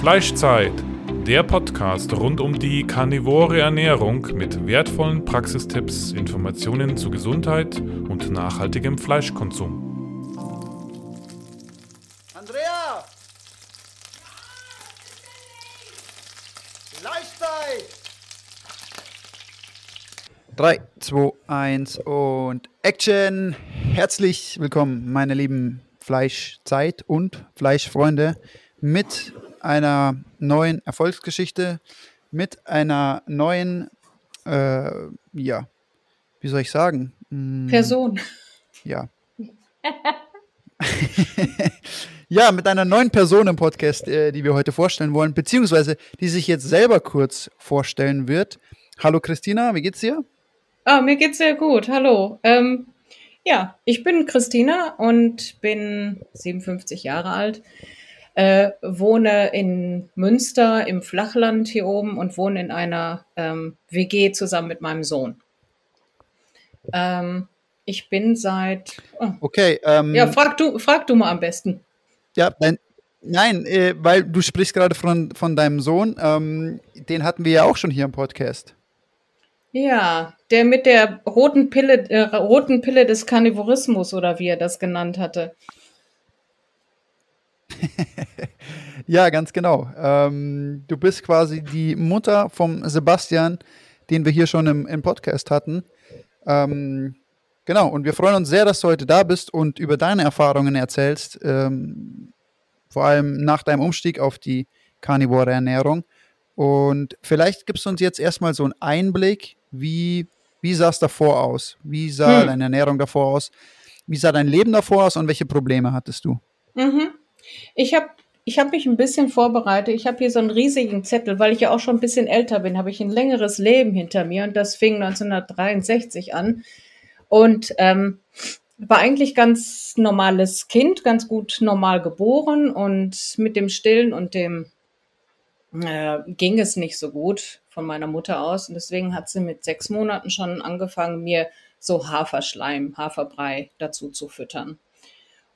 Fleischzeit, der Podcast rund um die karnivore Ernährung mit wertvollen Praxistipps, Informationen zu Gesundheit und nachhaltigem Fleischkonsum. Andrea! Fleischzeit! 3, 2, 1 und Action! Herzlich willkommen, meine lieben Fleischzeit und Fleischfreunde, mit einer neuen Erfolgsgeschichte, mit einer neuen, äh, ja, wie soll ich sagen? Hm, Person. Ja. ja, mit einer neuen Person im Podcast, äh, die wir heute vorstellen wollen, beziehungsweise die sich jetzt selber kurz vorstellen wird. Hallo Christina, wie geht's dir? Ah, mir geht's sehr gut. Hallo. Ähm, ja, ich bin Christina und bin 57 Jahre alt. Äh, wohne in Münster im Flachland hier oben und wohne in einer ähm, WG zusammen mit meinem Sohn. Ähm, ich bin seit. Oh. Okay. Ähm, ja, frag du, frag du mal am besten. Ja, nein, nein äh, weil du sprichst gerade von, von deinem Sohn. Ähm, den hatten wir ja auch schon hier im Podcast. Ja, der mit der roten Pille, äh, roten Pille des Karnivorismus oder wie er das genannt hatte. ja, ganz genau. Ähm, du bist quasi die Mutter vom Sebastian, den wir hier schon im, im Podcast hatten. Ähm, genau, und wir freuen uns sehr, dass du heute da bist und über deine Erfahrungen erzählst, ähm, vor allem nach deinem Umstieg auf die karnivore Ernährung. Und vielleicht gibst du uns jetzt erstmal so einen Einblick, wie, wie sah es davor aus? Wie sah hm. deine Ernährung davor aus? Wie sah dein Leben davor aus und welche Probleme hattest du? Mhm. Ich habe ich hab mich ein bisschen vorbereitet. Ich habe hier so einen riesigen Zettel, weil ich ja auch schon ein bisschen älter bin, habe ich ein längeres Leben hinter mir und das fing 1963 an. Und ähm, war eigentlich ganz normales Kind, ganz gut normal geboren und mit dem Stillen und dem äh, ging es nicht so gut von meiner Mutter aus. Und deswegen hat sie mit sechs Monaten schon angefangen, mir so Haferschleim, Haferbrei dazu zu füttern.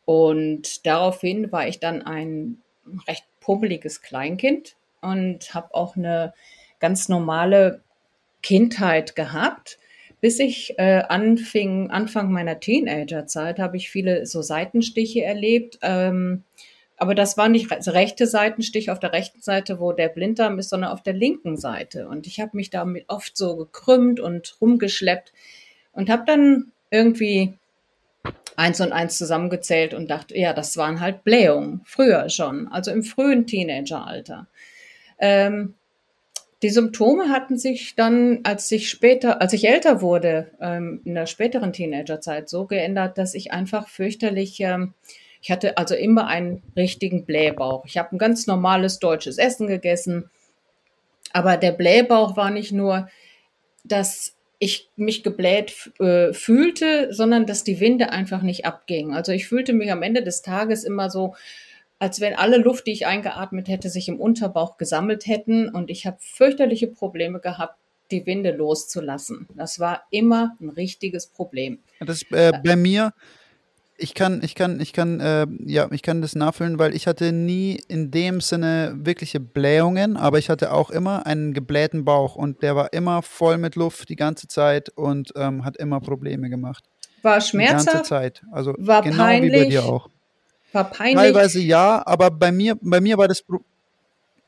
Und daraufhin war ich dann ein recht pummeliges Kleinkind und habe auch eine ganz normale Kindheit gehabt. Bis ich äh, anfing, Anfang meiner Teenagerzeit, habe ich viele so Seitenstiche erlebt. Ähm, aber das war nicht der rechte Seitenstich auf der rechten Seite, wo der Blinddarm ist, sondern auf der linken Seite. Und ich habe mich damit oft so gekrümmt und rumgeschleppt und habe dann irgendwie eins und eins zusammengezählt und dachte, ja, das waren halt Blähungen, früher schon, also im frühen Teenageralter. Ähm, die Symptome hatten sich dann, als ich später, als ich älter wurde, ähm, in der späteren Teenagerzeit so geändert, dass ich einfach fürchterlich, ähm, ich hatte also immer einen richtigen Blähbauch. Ich habe ein ganz normales deutsches Essen gegessen, aber der Blähbauch war nicht nur, dass ich mich gebläht äh, fühlte, sondern dass die Winde einfach nicht abgingen. Also ich fühlte mich am Ende des Tages immer so, als wenn alle Luft, die ich eingeatmet hätte, sich im Unterbauch gesammelt hätten. Und ich habe fürchterliche Probleme gehabt, die Winde loszulassen. Das war immer ein richtiges Problem. Das äh, bei mir ich kann, ich kann, ich kann, äh, ja, ich kann das nachfüllen, weil ich hatte nie in dem Sinne wirkliche Blähungen, aber ich hatte auch immer einen geblähten Bauch und der war immer voll mit Luft die ganze Zeit und ähm, hat immer Probleme gemacht. War schmerzhaft? Die ganze Zeit. Also war genau peinlich, wie bei dir auch. War peinlich? Teilweise ja, aber bei mir, bei mir war das Pro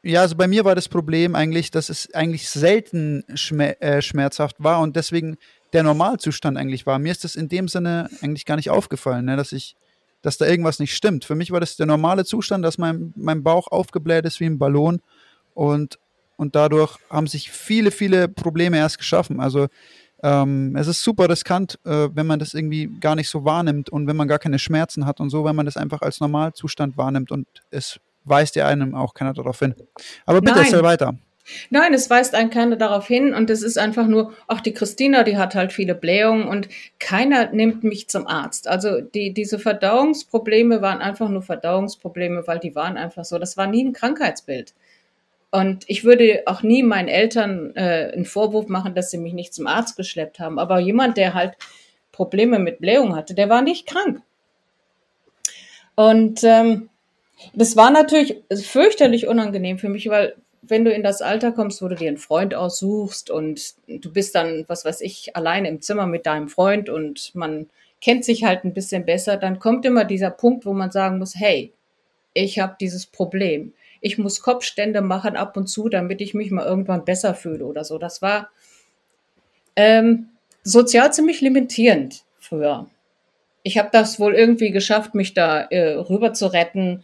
ja, also bei mir war das Problem eigentlich, dass es eigentlich selten schmer äh, schmerzhaft war und deswegen der Normalzustand eigentlich war. Mir ist das in dem Sinne eigentlich gar nicht aufgefallen, ne, dass ich, dass da irgendwas nicht stimmt. Für mich war das der normale Zustand, dass mein, mein Bauch aufgebläht ist wie ein Ballon und, und dadurch haben sich viele, viele Probleme erst geschaffen. Also ähm, es ist super riskant, äh, wenn man das irgendwie gar nicht so wahrnimmt und wenn man gar keine Schmerzen hat und so, wenn man das einfach als Normalzustand wahrnimmt und es weist ja einem auch keiner darauf hin. Aber bitte erzähl weiter. Nein, es weist einen keiner darauf hin und es ist einfach nur, ach, die Christina, die hat halt viele Blähungen und keiner nimmt mich zum Arzt. Also die, diese Verdauungsprobleme waren einfach nur Verdauungsprobleme, weil die waren einfach so. Das war nie ein Krankheitsbild. Und ich würde auch nie meinen Eltern äh, einen Vorwurf machen, dass sie mich nicht zum Arzt geschleppt haben. Aber jemand, der halt Probleme mit Blähungen hatte, der war nicht krank. Und ähm, das war natürlich fürchterlich unangenehm für mich, weil wenn du in das Alter kommst, wo du dir einen Freund aussuchst und du bist dann, was weiß ich, alleine im Zimmer mit deinem Freund und man kennt sich halt ein bisschen besser, dann kommt immer dieser Punkt, wo man sagen muss, hey, ich habe dieses Problem. Ich muss Kopfstände machen ab und zu, damit ich mich mal irgendwann besser fühle oder so. Das war ähm, sozial ziemlich limitierend früher. Ich habe das wohl irgendwie geschafft, mich da äh, rüber zu retten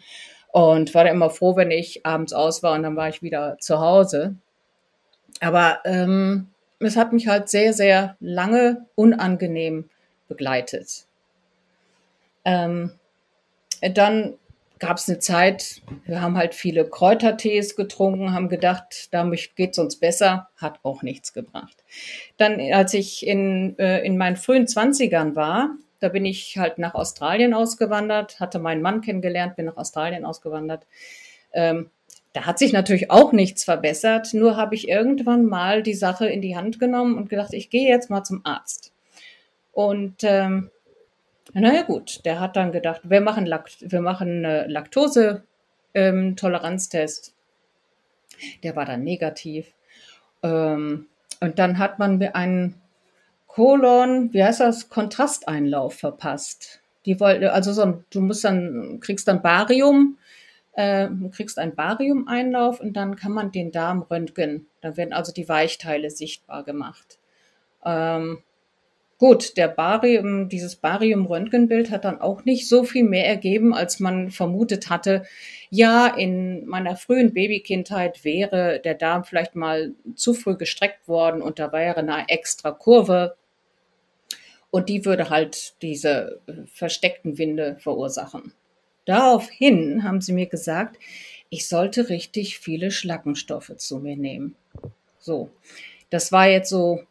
und war dann immer froh, wenn ich abends aus war und dann war ich wieder zu Hause. Aber ähm, es hat mich halt sehr, sehr lange unangenehm begleitet. Ähm, dann gab es eine Zeit, wir haben halt viele Kräutertees getrunken, haben gedacht, damit geht es uns besser, hat auch nichts gebracht. Dann, als ich in, äh, in meinen frühen Zwanzigern war, da bin ich halt nach Australien ausgewandert, hatte meinen Mann kennengelernt, bin nach Australien ausgewandert. Ähm, da hat sich natürlich auch nichts verbessert, nur habe ich irgendwann mal die Sache in die Hand genommen und gedacht, ich gehe jetzt mal zum Arzt. Und ähm, naja gut, der hat dann gedacht, wir machen, Lakt wir machen eine Laktose-Toleranztest. Ähm, der war dann negativ. Ähm, und dann hat man mir einen Kolon, wie heißt das, Kontrasteinlauf verpasst. Die wollte, also so du musst dann, kriegst dann Barium, äh, kriegst einen Barium-Einlauf und dann kann man den Darm röntgen. Dann werden also die Weichteile sichtbar gemacht. Ähm, Gut, der Barium, dieses Barium-Röntgenbild hat dann auch nicht so viel mehr ergeben, als man vermutet hatte. Ja, in meiner frühen Babykindheit wäre der Darm vielleicht mal zu früh gestreckt worden und da wäre eine extra Kurve und die würde halt diese äh, versteckten Winde verursachen. Daraufhin haben sie mir gesagt, ich sollte richtig viele Schlackenstoffe zu mir nehmen. So, das war jetzt so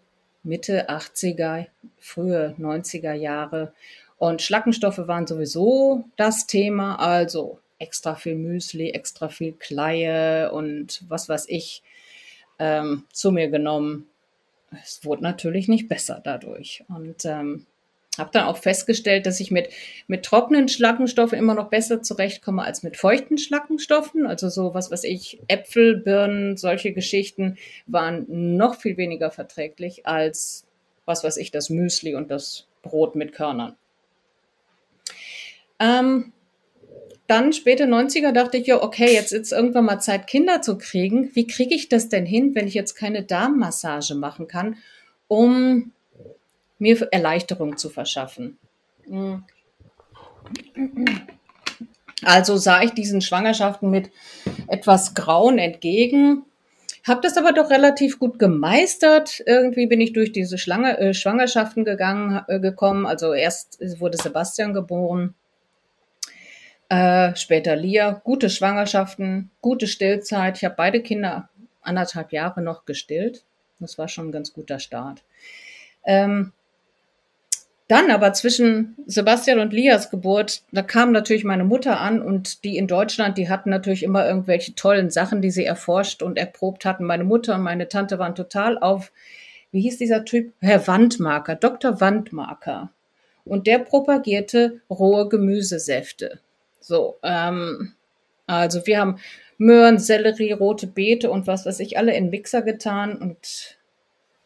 Mitte 80er, frühe 90er Jahre. Und Schlackenstoffe waren sowieso das Thema, also extra viel Müsli, extra viel Kleie und was weiß ich ähm, zu mir genommen. Es wurde natürlich nicht besser dadurch. Und ähm, habe dann auch festgestellt, dass ich mit, mit trockenen Schlackenstoffen immer noch besser zurechtkomme als mit feuchten Schlackenstoffen. Also so was weiß ich, Äpfel, Birnen, solche Geschichten waren noch viel weniger verträglich als was weiß ich, das Müsli und das Brot mit Körnern. Ähm, dann späte 90er dachte ich, ja, okay, jetzt ist irgendwann mal Zeit, Kinder zu kriegen. Wie kriege ich das denn hin, wenn ich jetzt keine Darmmassage machen kann, um mir Erleichterung zu verschaffen. Mhm. Also sah ich diesen Schwangerschaften mit etwas Grauen entgegen, habe das aber doch relativ gut gemeistert. Irgendwie bin ich durch diese Schlange, äh, Schwangerschaften gegangen, äh, gekommen. Also erst wurde Sebastian geboren, äh, später Lia. Gute Schwangerschaften, gute Stillzeit. Ich habe beide Kinder anderthalb Jahre noch gestillt. Das war schon ein ganz guter Start. Ähm, dann aber zwischen Sebastian und Lias Geburt, da kam natürlich meine Mutter an und die in Deutschland, die hatten natürlich immer irgendwelche tollen Sachen, die sie erforscht und erprobt hatten. Meine Mutter und meine Tante waren total auf, wie hieß dieser Typ? Herr Wandmarker, Dr. Wandmarker. Und der propagierte rohe Gemüsesäfte. So, ähm, also wir haben Möhren, Sellerie, rote Beete und was weiß ich alle in Mixer getan und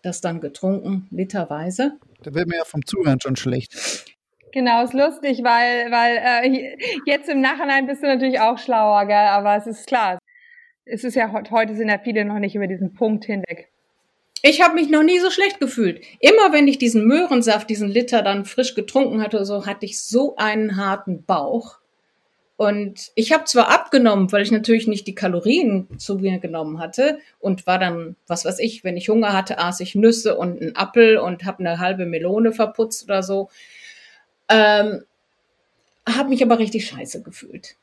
das dann getrunken, literweise. Da wird mir ja vom Zuhören schon schlecht. Genau, ist lustig, weil, weil äh, jetzt im Nachhinein bist du natürlich auch schlauer, gell? aber es ist klar. Es ist ja heute sind ja viele noch nicht über diesen Punkt hinweg. Ich habe mich noch nie so schlecht gefühlt. Immer wenn ich diesen Möhrensaft, diesen Liter dann frisch getrunken hatte, so hatte ich so einen harten Bauch. Und ich habe zwar abgenommen, weil ich natürlich nicht die Kalorien zu mir genommen hatte und war dann, was weiß ich, wenn ich Hunger hatte, aß ich Nüsse und einen Apfel und habe eine halbe Melone verputzt oder so. Ähm, habe mich aber richtig scheiße gefühlt.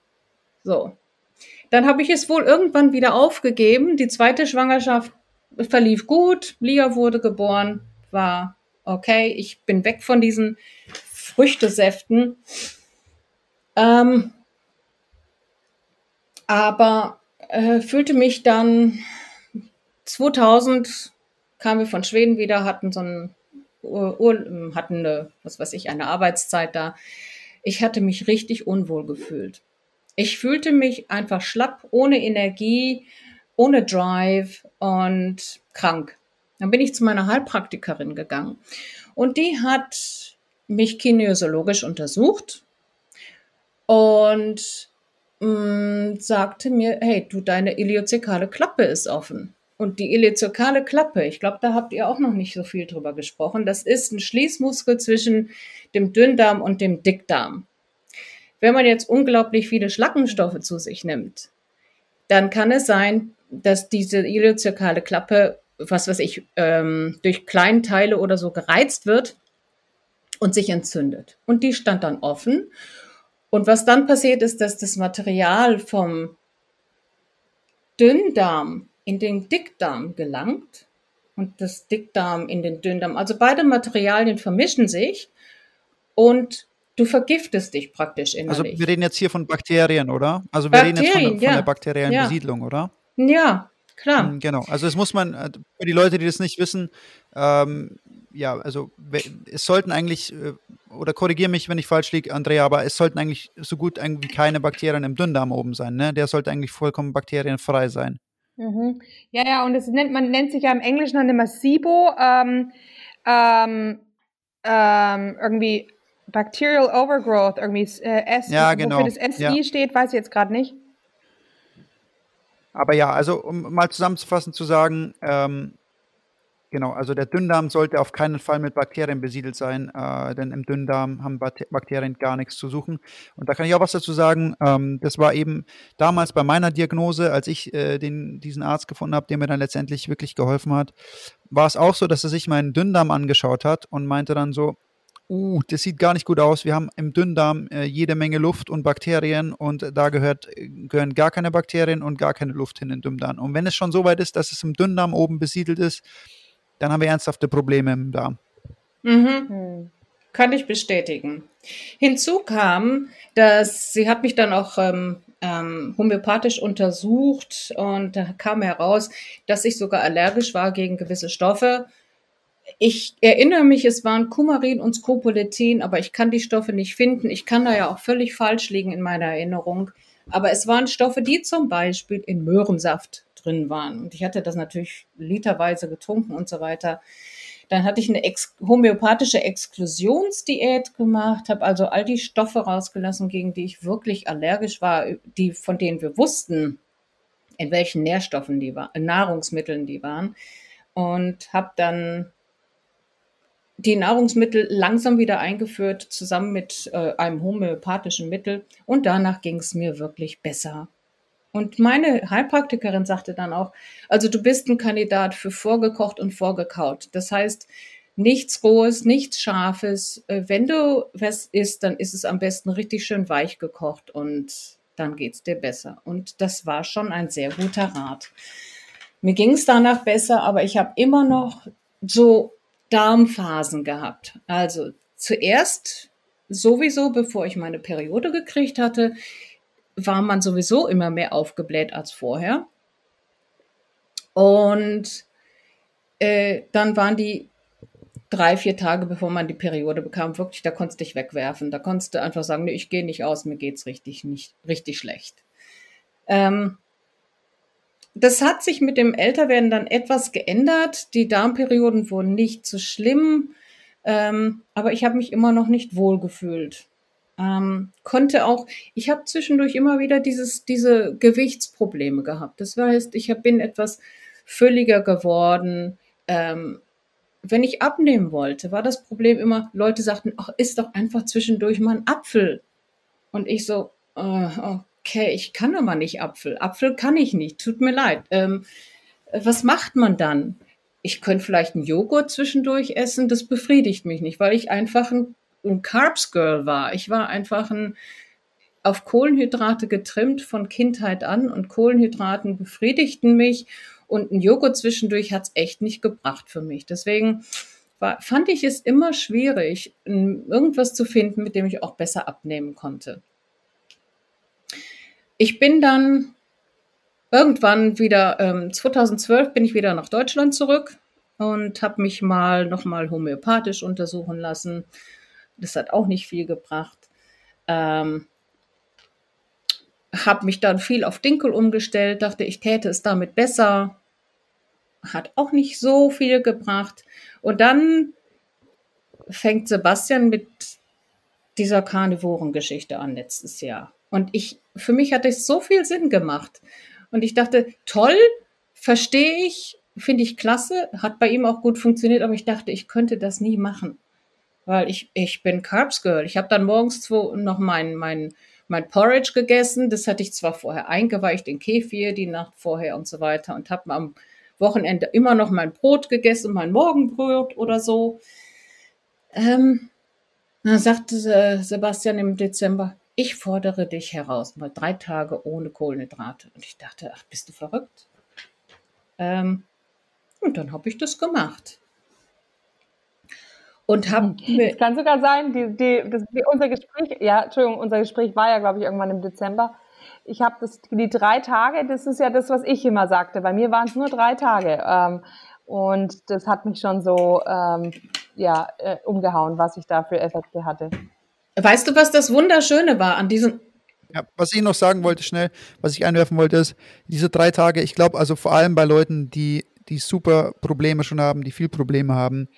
So. Dann habe ich es wohl irgendwann wieder aufgegeben. Die zweite Schwangerschaft verlief gut. Lia wurde geboren. War okay. Ich bin weg von diesen Früchtesäften. Ähm, aber äh, fühlte mich dann 2000 kamen wir von Schweden wieder, hatten so ein Ur, hatten eine, was weiß ich, eine Arbeitszeit da. Ich hatte mich richtig unwohl gefühlt. Ich fühlte mich einfach schlapp, ohne Energie, ohne Drive und krank. Dann bin ich zu meiner Heilpraktikerin gegangen und die hat mich kinesiologisch untersucht und mh, mm, sagte mir, hey, du, deine iliozekale Klappe ist offen. Und die iliozekale Klappe, ich glaube, da habt ihr auch noch nicht so viel drüber gesprochen, das ist ein Schließmuskel zwischen dem Dünndarm und dem Dickdarm. Wenn man jetzt unglaublich viele Schlackenstoffe zu sich nimmt, dann kann es sein, dass diese iliozekale Klappe, was weiß ich, ähm, durch Kleinteile oder so gereizt wird und sich entzündet. Und die stand dann offen. Und was dann passiert ist, dass das Material vom Dünndarm in den Dickdarm gelangt und das Dickdarm in den Dünndarm. Also beide Materialien vermischen sich und du vergiftest dich praktisch innerlich. Also wir reden jetzt hier von Bakterien, oder? Also wir Bakterien, reden jetzt von, von ja. der bakteriellen ja. Besiedlung, oder? Ja, klar. Hm, genau. Also das muss man, äh, für die Leute, die das nicht wissen, ähm, ja, also es sollten eigentlich, äh, oder korrigiere mich, wenn ich falsch liege, Andrea, aber es sollten eigentlich so gut irgendwie keine Bakterien im Dünndarm oben sein, ne? Der sollte eigentlich vollkommen bakterienfrei sein. Mhm. Ja, ja, und es nennt, man nennt sich ja im Englischen dann immer SIBO, ähm, ähm, ähm, irgendwie Bacterial Overgrowth, irgendwie äh, S, ja, genau. wofür das SI ja. steht, weiß ich jetzt gerade nicht. Aber ja, also um mal zusammenzufassen zu sagen, ähm, genau, also der Dünndarm sollte auf keinen Fall mit Bakterien besiedelt sein, äh, denn im Dünndarm haben Bakterien gar nichts zu suchen. Und da kann ich auch was dazu sagen. Ähm, das war eben damals bei meiner Diagnose, als ich äh, den, diesen Arzt gefunden habe, der mir dann letztendlich wirklich geholfen hat, war es auch so, dass er sich meinen Dünndarm angeschaut hat und meinte dann so, uh, das sieht gar nicht gut aus. Wir haben im Dünndarm äh, jede Menge Luft und Bakterien und da gehört, gehören gar keine Bakterien und gar keine Luft hin in den Dünndarm. Und wenn es schon so weit ist, dass es im Dünndarm oben besiedelt ist, dann haben wir ernsthafte Probleme im Darm. Mhm. Hm. Kann ich bestätigen. Hinzu kam, dass sie hat mich dann auch ähm, ähm, homöopathisch untersucht und da kam heraus, dass ich sogar allergisch war gegen gewisse Stoffe ich erinnere mich, es waren Kumarin und Scopoletin, aber ich kann die Stoffe nicht finden. Ich kann da ja auch völlig falsch liegen in meiner Erinnerung. Aber es waren Stoffe, die zum Beispiel in Möhrensaft drin waren. Und ich hatte das natürlich literweise getrunken und so weiter. Dann hatte ich eine ex homöopathische Exklusionsdiät gemacht, habe also all die Stoffe rausgelassen, gegen die ich wirklich allergisch war, die, von denen wir wussten, in welchen Nährstoffen die waren, Nahrungsmitteln die waren. Und habe dann die Nahrungsmittel langsam wieder eingeführt, zusammen mit äh, einem homöopathischen Mittel. Und danach ging es mir wirklich besser. Und meine Heilpraktikerin sagte dann auch, also du bist ein Kandidat für vorgekocht und vorgekaut. Das heißt, nichts Rohes, nichts Scharfes. Äh, wenn du was isst, dann ist es am besten richtig schön weich gekocht und dann geht es dir besser. Und das war schon ein sehr guter Rat. Mir ging es danach besser, aber ich habe immer noch so Darmphasen gehabt. Also zuerst sowieso, bevor ich meine Periode gekriegt hatte, war man sowieso immer mehr aufgebläht als vorher. Und äh, dann waren die drei, vier Tage, bevor man die Periode bekam, wirklich, da konntest du dich wegwerfen. Da konntest du einfach sagen, nee, ich gehe nicht aus, mir geht's richtig nicht, richtig schlecht. Ähm, das hat sich mit dem Älterwerden dann etwas geändert. Die Darmperioden wurden nicht so schlimm, ähm, aber ich habe mich immer noch nicht wohl gefühlt. Ähm, konnte auch, ich habe zwischendurch immer wieder dieses, diese Gewichtsprobleme gehabt. Das heißt, ich hab, bin etwas fülliger geworden. Ähm, wenn ich abnehmen wollte, war das Problem immer, Leute sagten, ach, isst doch einfach zwischendurch mal einen Apfel. Und ich so, äh, okay, ich kann aber nicht Apfel. Apfel kann ich nicht, tut mir leid. Ähm, was macht man dann? Ich könnte vielleicht einen Joghurt zwischendurch essen, das befriedigt mich nicht, weil ich einfach ein, ein Carbs Girl war. Ich war einfach ein auf Kohlenhydrate getrimmt von Kindheit an und Kohlenhydraten befriedigten mich und ein Joghurt zwischendurch hat es echt nicht gebracht für mich. Deswegen war, fand ich es immer schwierig, irgendwas zu finden, mit dem ich auch besser abnehmen konnte. Ich bin dann irgendwann wieder, ähm, 2012 bin ich wieder nach Deutschland zurück und habe mich mal nochmal homöopathisch untersuchen lassen. Das hat auch nicht viel gebracht. Ähm, habe mich dann viel auf Dinkel umgestellt, dachte, ich täte es damit besser. Hat auch nicht so viel gebracht. Und dann fängt Sebastian mit dieser Karnivorengeschichte an letztes Jahr. Und ich, für mich hat es so viel Sinn gemacht. Und ich dachte, toll, verstehe ich, finde ich klasse, hat bei ihm auch gut funktioniert, aber ich dachte, ich könnte das nie machen. Weil ich, ich bin Carbs Girl. Ich habe dann morgens noch mein, mein, mein Porridge gegessen. Das hatte ich zwar vorher eingeweicht in Kefir, die Nacht vorher und so weiter. Und habe am Wochenende immer noch mein Brot gegessen, mein Morgenbrot oder so. Ähm, dann sagte Sebastian im Dezember, ich fordere dich heraus, mal drei Tage ohne Kohlenhydrate. Und ich dachte, ach, bist du verrückt? Ähm, und dann habe ich das gemacht. Und habe es kann sogar sein, die, die, das, die, unser Gespräch, ja, Entschuldigung, unser Gespräch war ja, glaube ich, irgendwann im Dezember. Ich habe das, die drei Tage, das ist ja das, was ich immer sagte. Bei mir waren es nur drei Tage. Ähm, und das hat mich schon so ähm, ja, äh, umgehauen, was ich da für Effekte hatte. Weißt du, was das Wunderschöne war an diesem. Ja, was ich noch sagen wollte, schnell, was ich einwerfen wollte, ist, diese drei Tage, ich glaube, also vor allem bei Leuten, die, die super Probleme schon haben, die viel Probleme haben,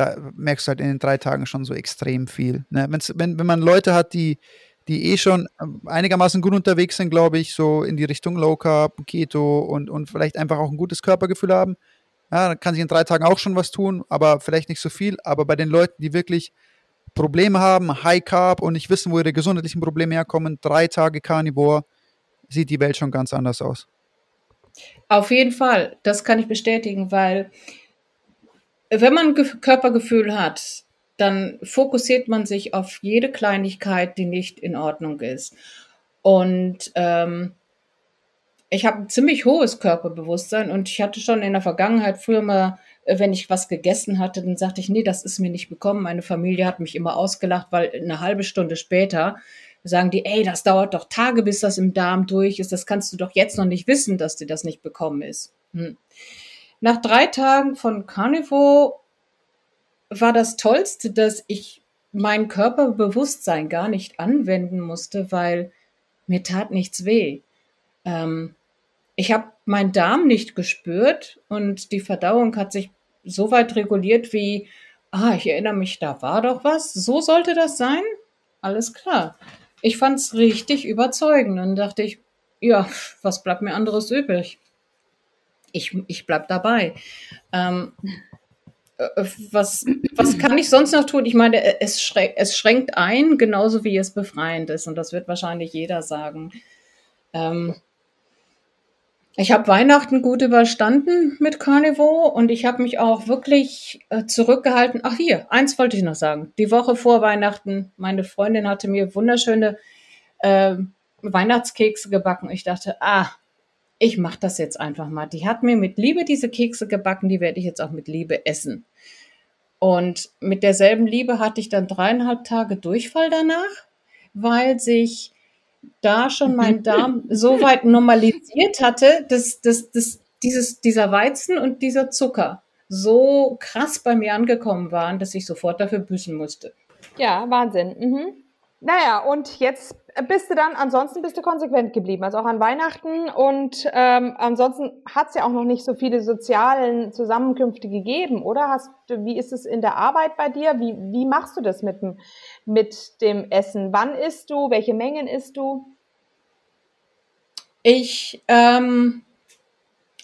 da merkst du halt in den drei Tagen schon so extrem viel. Ne? Wenn, wenn man Leute hat, die, die eh schon einigermaßen gut unterwegs sind, glaube ich, so in die Richtung Low Carb, Keto und, und vielleicht einfach auch ein gutes Körpergefühl haben, ja, dann kann sich in drei Tagen auch schon was tun, aber vielleicht nicht so viel. Aber bei den Leuten, die wirklich Probleme haben, High Carb und nicht wissen, wo ihre gesundheitlichen Probleme herkommen, drei Tage Carnivore, sieht die Welt schon ganz anders aus. Auf jeden Fall, das kann ich bestätigen, weil wenn man ein Körpergefühl hat, dann fokussiert man sich auf jede Kleinigkeit, die nicht in Ordnung ist. Und ähm, ich habe ein ziemlich hohes Körperbewusstsein und ich hatte schon in der Vergangenheit früher mal, äh, wenn ich was gegessen hatte, dann sagte ich, nee, das ist mir nicht bekommen. Meine Familie hat mich immer ausgelacht, weil eine halbe Stunde später sagen die, ey, das dauert doch Tage, bis das im Darm durch ist. Das kannst du doch jetzt noch nicht wissen, dass dir das nicht bekommen ist. Hm. Nach drei Tagen von Carnivore war das Tollste, dass ich mein Körperbewusstsein gar nicht anwenden musste, weil mir tat nichts weh. Ähm, ich habe meinen Darm nicht gespürt und die Verdauung hat sich so weit reguliert wie, ah, ich erinnere mich, da war doch was. So sollte das sein? Alles klar. Ich fand es richtig überzeugend. Dann dachte ich, ja, was bleibt mir anderes übrig? Ich, ich bleib dabei. Ähm, äh, was, was kann ich sonst noch tun? Ich meine, es, schränkt, es schränkt ein, genauso wie es befreiend ist. Und das wird wahrscheinlich jeder sagen. Ähm, ich habe Weihnachten gut überstanden mit Carnivore und ich habe mich auch wirklich äh, zurückgehalten. Ach hier, eins wollte ich noch sagen. Die Woche vor Weihnachten, meine Freundin hatte mir wunderschöne äh, Weihnachtskekse gebacken. Ich dachte, ah, ich mache das jetzt einfach mal. Die hat mir mit Liebe diese Kekse gebacken, die werde ich jetzt auch mit Liebe essen. Und mit derselben Liebe hatte ich dann dreieinhalb Tage Durchfall danach, weil sich da schon mein Darm so weit normalisiert hatte, dass, dass, dass dieses, dieser Weizen und dieser Zucker so krass bei mir angekommen waren, dass ich sofort dafür büßen musste. Ja, Wahnsinn. Mhm. Naja, und jetzt bist du dann, ansonsten bist du konsequent geblieben, also auch an Weihnachten. Und ähm, ansonsten hat es ja auch noch nicht so viele sozialen Zusammenkünfte gegeben, oder? Hast du, wie ist es in der Arbeit bei dir? Wie, wie machst du das mit dem, mit dem Essen? Wann isst du? Welche Mengen isst du? Ich, ähm,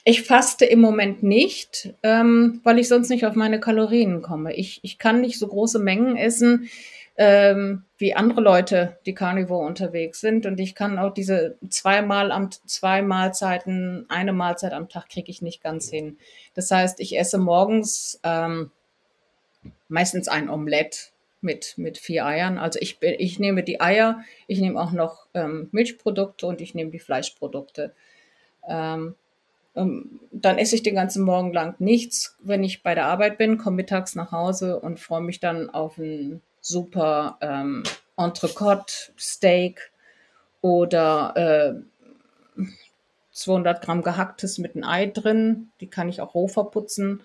ich faste im Moment nicht, ähm, weil ich sonst nicht auf meine Kalorien komme. Ich, ich kann nicht so große Mengen essen ähm, wie andere Leute, die Carnivore unterwegs sind. Und ich kann auch diese zweimal am zwei Mahlzeiten, eine Mahlzeit am Tag kriege ich nicht ganz hin. Das heißt, ich esse morgens ähm, meistens ein Omelett mit, mit vier Eiern. Also ich, ich nehme die Eier, ich nehme auch noch ähm, Milchprodukte und ich nehme die Fleischprodukte. Ähm, ähm, dann esse ich den ganzen Morgen lang nichts, wenn ich bei der Arbeit bin, komme mittags nach Hause und freue mich dann auf ein super ähm, Entrecote, Steak oder äh, 200 Gramm gehacktes mit einem Ei drin. Die kann ich auch roh verputzen.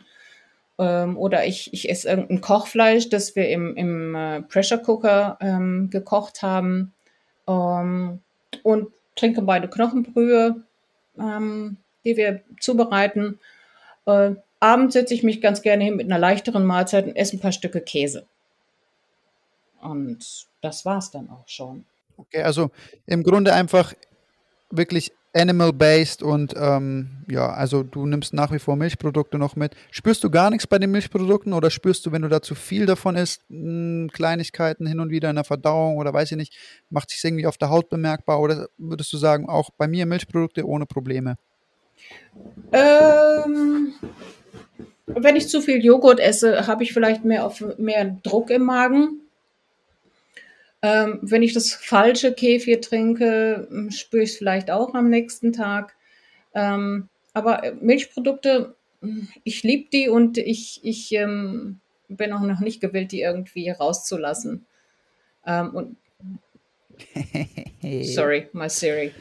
Ähm, oder ich, ich esse irgendein Kochfleisch, das wir im, im äh, Pressure Cooker ähm, gekocht haben. Ähm, und trinke beide Knochenbrühe, ähm, die wir zubereiten. Äh, abends setze ich mich ganz gerne hin mit einer leichteren Mahlzeit und esse ein paar Stücke Käse. Und das war es dann auch schon. Okay, also im Grunde einfach wirklich animal-based und ähm, ja, also du nimmst nach wie vor Milchprodukte noch mit. Spürst du gar nichts bei den Milchprodukten oder spürst du, wenn du da zu viel davon isst, mh, hm, Kleinigkeiten hin und wieder in der Verdauung oder weiß ich nicht, macht sich irgendwie auf der Haut bemerkbar oder würdest du sagen, auch bei mir Milchprodukte ohne Probleme? Ähm, wenn ich zu viel Joghurt esse, habe ich vielleicht mehr, auf, mehr Druck im Magen. Ähm, wenn ich das falsche Kefir trinke, hm, spüre ich es vielleicht auch am nächsten Tag. Ähm, aber äh, Milchprodukte, hm, ich liebe die und ich, ich ähm, bin auch noch nicht gewillt, die irgendwie rauszulassen. Ähm, und Sorry, my Siri.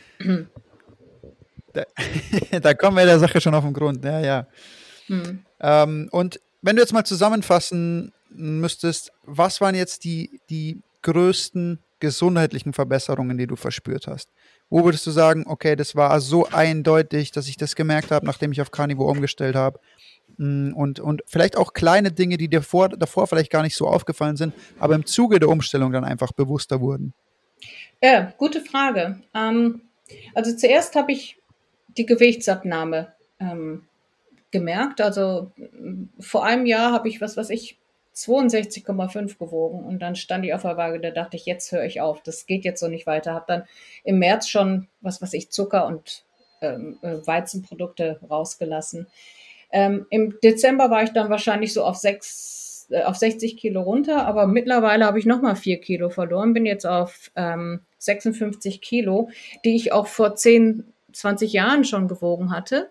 Da, da, kommen wir der Sache schon auf den Grund. Ja, ja. Hm. Ähm, und wenn du jetzt mal zusammenfassen müsstest, was waren jetzt die, die größten gesundheitlichen Verbesserungen, die du verspürt hast? Wo würdest du sagen, okay, das war so eindeutig, dass ich das gemerkt habe, nachdem ich auf Carnivore umgestellt habe? Mm, und, und vielleicht auch kleine Dinge, die dir vor, davor vielleicht gar nicht so aufgefallen sind, aber im Zuge der Umstellung dann einfach bewusster wurden? Ja, gute Frage. Ähm, also zuerst habe ich die Gewichtsabnahme ähm, gemerkt. Also vor einem Jahr habe ich was, was ich 62,5 gewogen und dann stand ich auf der Waage, da dachte ich, jetzt höre ich auf, das geht jetzt so nicht weiter. Habe dann im März schon, was weiß ich, Zucker und ähm, äh, Weizenprodukte rausgelassen. Ähm, Im Dezember war ich dann wahrscheinlich so auf, 6, äh, auf 60 Kilo runter, aber mittlerweile habe ich nochmal 4 Kilo verloren, bin jetzt auf ähm, 56 Kilo, die ich auch vor 10, 20 Jahren schon gewogen hatte.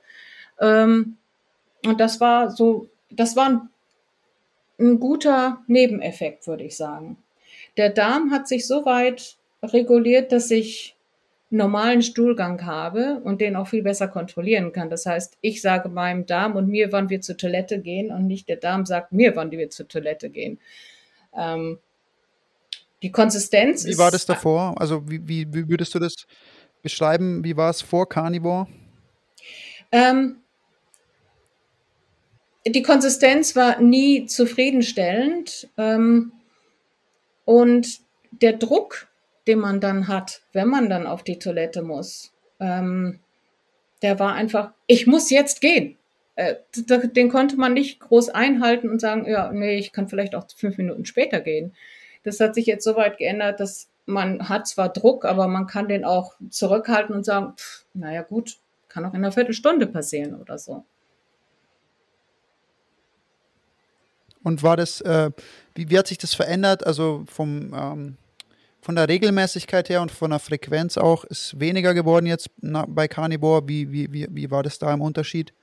Ähm, und das war so, das war ein ein guter Nebeneffekt, würde ich sagen. Der Darm hat sich so weit reguliert, dass ich normalen Stuhlgang habe und den auch viel besser kontrollieren kann. Das heißt, ich sage meinem Darm und mir, wann wir zur Toilette gehen und nicht der Darm sagt mir, wann wir zur Toilette gehen. Ähm, die Konsistenz Wie war das davor? Also wie, wie, wie würdest du das beschreiben? Wie war es vor Carnivore? Ähm, die Konsistenz war nie zufriedenstellend. Ähm, und der Druck, den man dann hat, wenn man dann auf die Toilette muss, ähm, der war einfach, ich muss jetzt gehen. Äh, den konnte man nicht groß einhalten und sagen, ja, nee, ich kann vielleicht auch fünf Minuten später gehen. Das hat sich jetzt so weit geändert, dass man hat zwar Druck, aber man kann den auch zurückhalten und sagen, pff, naja gut, kann auch in einer Viertelstunde passieren oder so. Und war das, äh, wie, wie, hat sich das verändert? Also vom, ähm, von der Regelmäßigkeit her und von der Frequenz auch, ist weniger geworden jetzt bei Carnivore. Wie, wie, wie, wie war das da im Unterschied?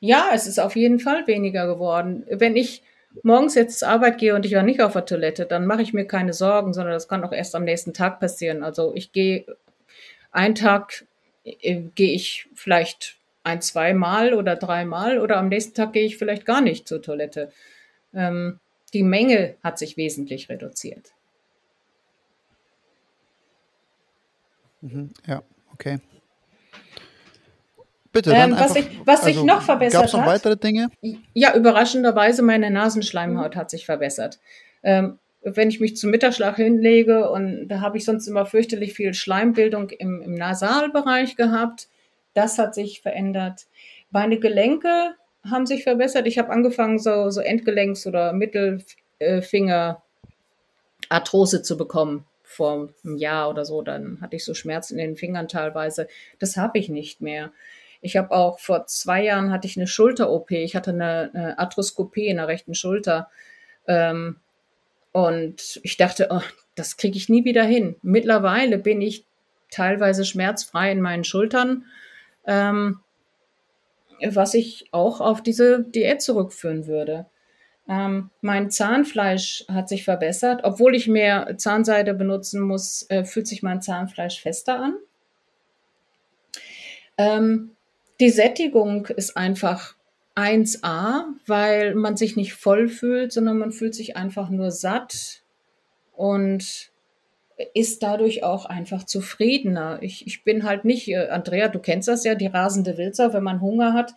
Ja, es ist auf jeden Fall weniger geworden. Wenn ich morgens jetzt zur Arbeit gehe und ich war nicht auf der Toilette, dann mache ich mir keine Sorgen, sondern das kann auch erst am nächsten Tag passieren. Also ich gehe einen Tag äh, gehe ich vielleicht ein, zwei Mal oder dreimal oder am nächsten Tag gehe ich vielleicht gar nicht zur Toilette. Ähm, die Menge hat sich wesentlich reduziert. Mhm, ja, okay. Bitte, ähm, was, ich, was also, sich noch verbessert gab's noch hat. weitere Dinge? Ja, überraschenderweise meine Nasenschleimhaut mhm. hat sich verbessert. Ähm, wenn ich mich zum Mittagsschlag hinlege und da habe ich sonst immer fürchterlich viel Schleimbildung im, im Nasalbereich gehabt, das hat sich verändert. Meine Gelenke haben sich verbessert. Ich habe angefangen, so, so Endgelenks- oder Mittelfinger-Arthrose zu bekommen vor einem Jahr oder so. Dann hatte ich so Schmerzen in den Fingern teilweise. Das habe ich nicht mehr. Ich habe auch vor zwei Jahren hatte ich eine Schulter-OP. Ich hatte eine, eine, Arthroskopie in der rechten Schulter. Ähm, und ich dachte, oh, das kriege ich nie wieder hin. Mittlerweile bin ich teilweise schmerzfrei in meinen Schultern. Ähm, was ich auch auf diese Diät zurückführen würde. Ähm, mein Zahnfleisch hat sich verbessert. Obwohl ich mehr Zahnseide benutzen muss, äh, fühlt sich mein Zahnfleisch fester an. Ähm, die Sättigung ist einfach 1a, weil man sich nicht voll fühlt, sondern man fühlt sich einfach nur satt und ist dadurch auch einfach zufriedener. Ich, ich bin halt nicht, äh, Andrea, du kennst das ja, die rasende Wildsau, wenn man Hunger hat,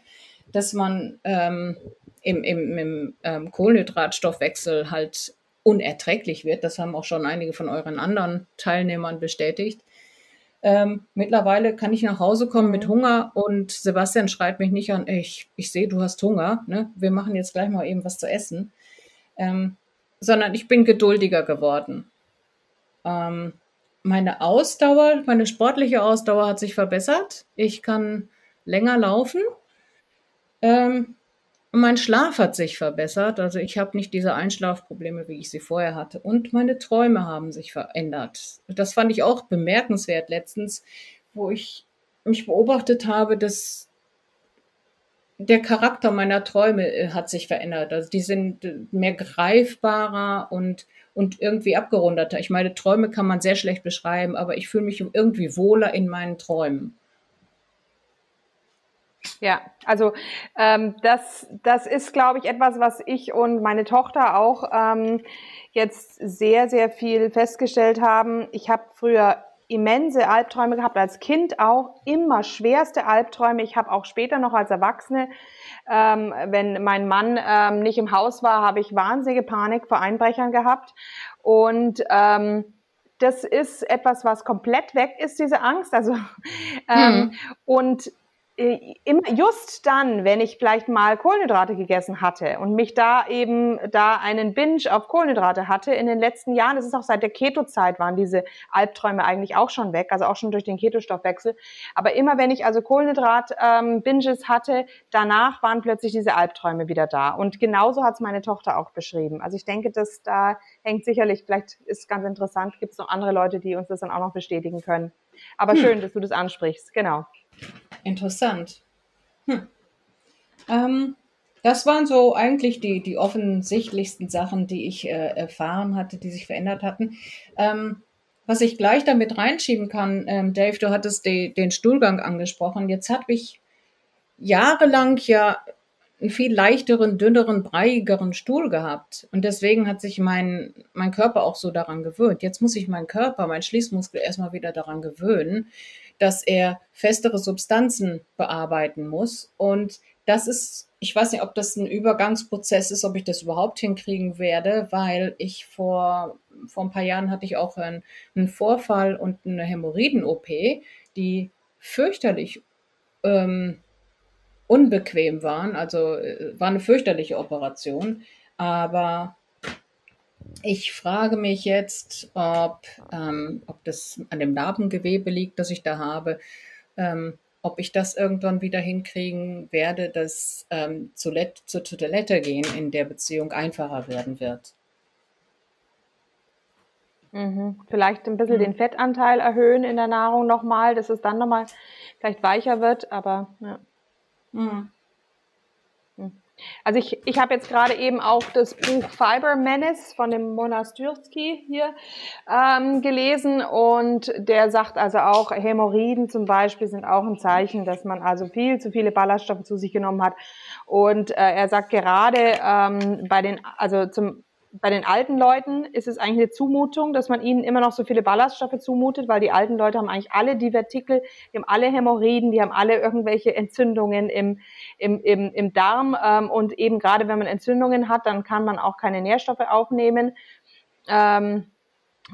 dass man ähm, im, im, im ähm, Kohlenhydratstoffwechsel halt unerträglich wird. Das haben auch schon einige von euren anderen Teilnehmern bestätigt. Ähm, mittlerweile kann ich nach Hause kommen mit Hunger und Sebastian schreit mich nicht an, ich, ich sehe, du hast Hunger, ne? wir machen jetzt gleich mal eben was zu essen, ähm, sondern ich bin geduldiger geworden. Ähm, meine Ausdauer, meine sportliche Ausdauer hat sich verbessert. Ich kann länger laufen. Ähm, mein Schlaf hat sich verbessert. Also ich habe nicht diese Einschlafprobleme, wie ich sie vorher hatte. Und meine Träume haben sich verändert. Das fand ich auch bemerkenswert letztens, wo ich mich beobachtet habe, dass der Charakter meiner Träume äh, hat sich verändert. Also die sind äh, mehr greifbarer und, und irgendwie abgerundeter. Ich meine, Träume kann man sehr schlecht beschreiben, aber ich fühle mich irgendwie wohler in meinen Träumen. Ja, also ähm, das, das ist, glaube ich, etwas, was ich und meine Tochter auch ähm, jetzt sehr, sehr viel festgestellt haben. Ich habe früher immense Albträume gehabt, als Kind auch immer schwerste Albträume. Ich habe auch später noch als Erwachsene, ähm, wenn mein Mann ähm, nicht im Haus war, habe ich wahnsinnige Panik vor Einbrechern gehabt. Und ähm, das ist etwas, was komplett weg ist, diese Angst. Also ähm, mhm. und just dann, wenn ich vielleicht mal Kohlenhydrate gegessen hatte und mich da eben da einen Binge auf Kohlenhydrate hatte in den letzten Jahren, das ist auch seit der Keto-Zeit waren diese Albträume eigentlich auch schon weg, also auch schon durch den Ketostoffwechsel. Aber immer wenn ich also Kohlenhydrat-Binges ähm, hatte, danach waren plötzlich diese Albträume wieder da. Und genauso hat es meine Tochter auch beschrieben. Also ich denke, dass da hängt sicherlich, vielleicht ist ganz interessant, gibt es noch andere Leute, die uns das dann auch noch bestätigen können. Aber hm. schön, dass du das ansprichst, genau. Interessant. Hm. Ähm, das waren so eigentlich die, die offensichtlichsten Sachen, die ich äh, erfahren hatte, die sich verändert hatten. Ähm, was ich gleich damit reinschieben kann, ähm, Dave, du hattest die, den Stuhlgang angesprochen. Jetzt habe ich jahrelang ja einen viel leichteren, dünneren, breiigeren Stuhl gehabt. Und deswegen hat sich mein, mein Körper auch so daran gewöhnt. Jetzt muss ich meinen Körper, meinen Schließmuskel erstmal wieder daran gewöhnen dass er festere Substanzen bearbeiten muss. Und das ist, ich weiß nicht, ob das ein Übergangsprozess ist, ob ich das überhaupt hinkriegen werde, weil ich vor, vor ein paar Jahren hatte ich auch einen, einen Vorfall und eine Hämorrhoiden-OP, die fürchterlich ähm, unbequem waren. Also äh, war eine fürchterliche Operation. Aber ich frage mich jetzt, ob, ähm, ob das an dem Narbengewebe liegt, das ich da habe, ähm, ob ich das irgendwann wieder hinkriegen werde, dass ähm, zur, zur Toilette gehen in der Beziehung einfacher werden wird. Mhm. Vielleicht ein bisschen mhm. den Fettanteil erhöhen in der Nahrung nochmal, dass es dann nochmal vielleicht weicher wird, aber ja. Mhm. Also ich, ich habe jetzt gerade eben auch das Buch Fiber Menace von dem Monastyrsky hier ähm, gelesen und der sagt also auch, Hämorrhoiden zum Beispiel sind auch ein Zeichen, dass man also viel zu viele Ballaststoffe zu sich genommen hat. Und äh, er sagt gerade ähm, bei den, also zum bei den alten Leuten ist es eigentlich eine Zumutung, dass man ihnen immer noch so viele Ballaststoffe zumutet, weil die alten Leute haben eigentlich alle Divertikel, die haben alle Hämorrhoiden, die haben alle irgendwelche Entzündungen im, im, im, im Darm. Ähm, und eben gerade wenn man Entzündungen hat, dann kann man auch keine Nährstoffe aufnehmen. Ähm,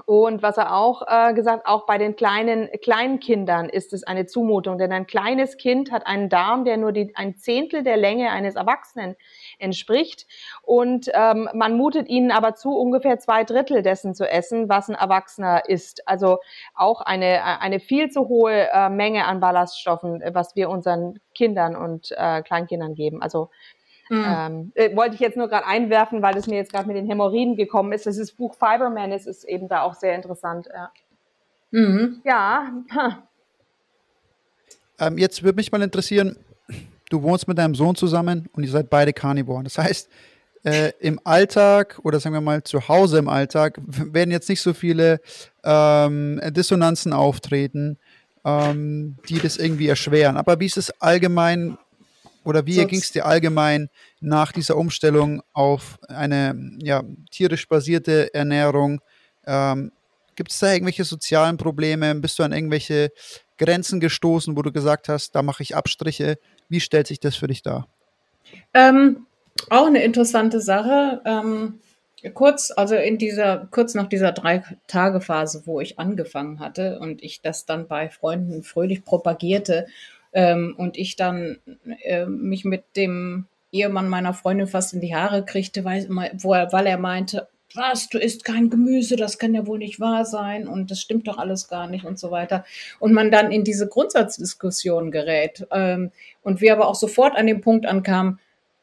und was er auch äh, gesagt, auch bei den kleinen Kleinkindern ist es eine Zumutung, denn ein kleines Kind hat einen Darm, der nur die, ein Zehntel der Länge eines Erwachsenen entspricht. Und ähm, man mutet ihnen aber zu, ungefähr zwei Drittel dessen zu essen, was ein Erwachsener isst. Also auch eine, eine viel zu hohe äh, Menge an Ballaststoffen, was wir unseren Kindern und äh, Kleinkindern geben. Also Mhm. Ähm, äh, wollte ich jetzt nur gerade einwerfen, weil es mir jetzt gerade mit den Hämorrhoiden gekommen ist. Das ist Buch Fiberman, es ist eben da auch sehr interessant. Ja. Mhm. Ja. Ähm, jetzt würde mich mal interessieren, du wohnst mit deinem Sohn zusammen und ihr seid beide Carnivoren. Das heißt, äh, im Alltag oder sagen wir mal zu Hause im Alltag werden jetzt nicht so viele ähm, Dissonanzen auftreten, ähm, die das irgendwie erschweren. Aber wie ist es allgemein oder wie ging es dir allgemein nach dieser Umstellung auf eine ja, tierisch basierte Ernährung? Ähm, Gibt es da irgendwelche sozialen Probleme? Bist du an irgendwelche Grenzen gestoßen, wo du gesagt hast, da mache ich Abstriche? Wie stellt sich das für dich dar? Ähm, auch eine interessante Sache. Ähm, kurz, also in dieser, kurz nach dieser Drei-Tage-Phase, wo ich angefangen hatte und ich das dann bei Freunden fröhlich propagierte ähm, und ich dann äh, mich mit dem Ehemann meiner Freundin fast in die Haare kriegte, weil, er, weil er meinte, was, du isst kein Gemüse, das kann ja wohl nicht wahr sein und das stimmt doch alles gar nicht und so weiter. Und man dann in diese Grundsatzdiskussion gerät ähm, und wir aber auch sofort an den Punkt ankamen,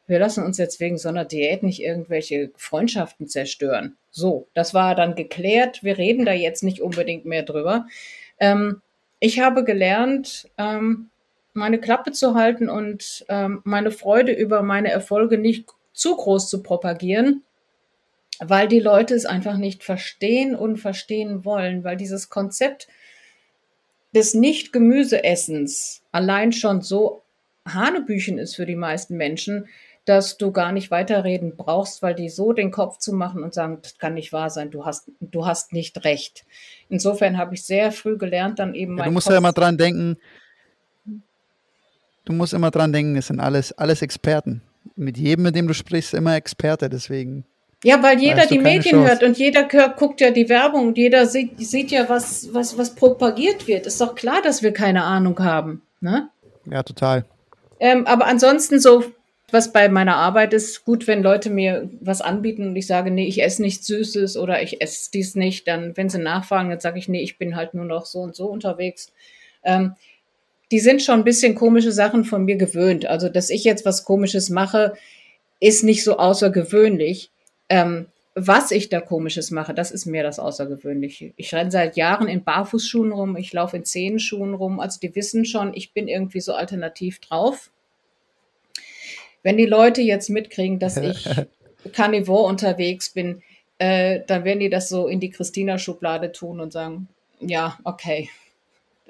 wir lassen uns jetzt wegen so einer Diät nicht irgendwelche Freundschaften zerstören. So, das war dann geklärt. Wir reden da jetzt nicht unbedingt mehr drüber. Ähm, ich habe gelernt, ähm, meine Klappe zu halten und ähm, meine Freude über meine Erfolge nicht zu groß zu propagieren, weil die Leute es einfach nicht verstehen und verstehen wollen, weil dieses Konzept des Nicht-Gemüseessens allein schon so Hanebüchen ist für die meisten Menschen, dass du gar nicht weiterreden brauchst, weil die so den Kopf zu machen und sagen, das kann nicht wahr sein, du hast, du hast nicht recht. Insofern habe ich sehr früh gelernt, dann eben ja, Du musst Kopf ja immer dran denken, du musst immer dran denken, es sind alles, alles Experten. Mit jedem, mit dem du sprichst, immer Experte, deswegen. Ja, weil jeder die Medien Chance. hört und jeder guckt ja die Werbung und jeder sieht, sieht ja, was, was, was propagiert wird. Ist doch klar, dass wir keine Ahnung haben. Ne? Ja, total. Ähm, aber ansonsten so was bei meiner Arbeit ist, gut, wenn Leute mir was anbieten und ich sage, nee, ich esse nichts Süßes oder ich esse dies nicht, dann, wenn sie nachfragen, dann sage ich, nee, ich bin halt nur noch so und so unterwegs. Ähm, die sind schon ein bisschen komische Sachen von mir gewöhnt. Also, dass ich jetzt was Komisches mache, ist nicht so außergewöhnlich. Ähm, was ich da Komisches mache, das ist mir das Außergewöhnliche. Ich renne seit Jahren in Barfußschuhen rum, ich laufe in Zehenschuhen rum. Also die wissen schon, ich bin irgendwie so alternativ drauf. Wenn die Leute jetzt mitkriegen, dass ich Carnivore unterwegs bin, äh, dann werden die das so in die Christina-Schublade tun und sagen, ja, okay,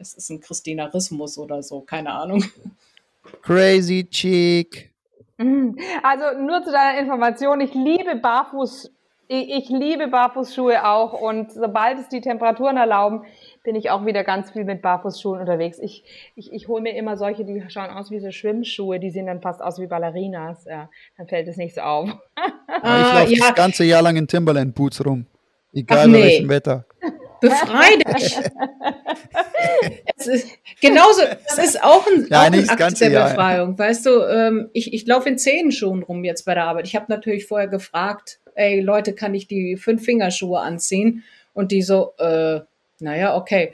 das ist ein Christinarismus oder so, keine Ahnung. Crazy Cheek. Mhm. Also nur zu deiner Information, ich liebe Barfuß, ich, ich liebe Barfußschuhe auch und sobald es die Temperaturen erlauben, bin ich auch wieder ganz viel mit Barfußschuhen unterwegs. Ich, ich, ich hole mir immer solche, die schauen aus wie so Schwimmschuhe, die sehen dann fast aus wie Ballerinas. Ja, dann fällt es nicht so auf. Ja, ich laufe ja. das ganze Jahr lang in Timberland Boots rum. Egal nee. bei welchem Wetter. Befrei dich. es ist, genauso, das ist auch ein, ja, auch ein Akt der Jahr. Befreiung. Weißt du, ähm, ich, ich laufe in Zehenschuhen rum jetzt bei der Arbeit. Ich habe natürlich vorher gefragt, ey Leute, kann ich die Fünf-Fingerschuhe anziehen? Und die so, äh, naja, okay.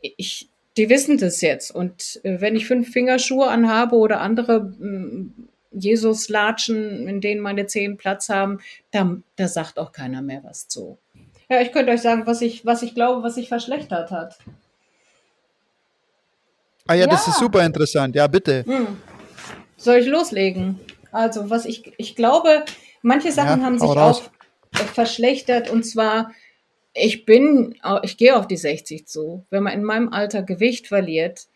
Ich, die wissen das jetzt. Und äh, wenn ich fünf Fingerschuhe anhabe oder andere mm, Jesus-Latschen, in denen meine Zehen Platz haben, da, da sagt auch keiner mehr was zu. Ja, ich könnte euch sagen, was ich, was ich glaube, was sich verschlechtert hat. Ah ja, ja. das ist super interessant. Ja, bitte. Hm. Soll ich loslegen? Also, was ich, ich glaube, manche Sachen ja, haben sich auch verschlechtert und zwar ich bin, ich gehe auf die 60 zu. Wenn man in meinem Alter Gewicht verliert,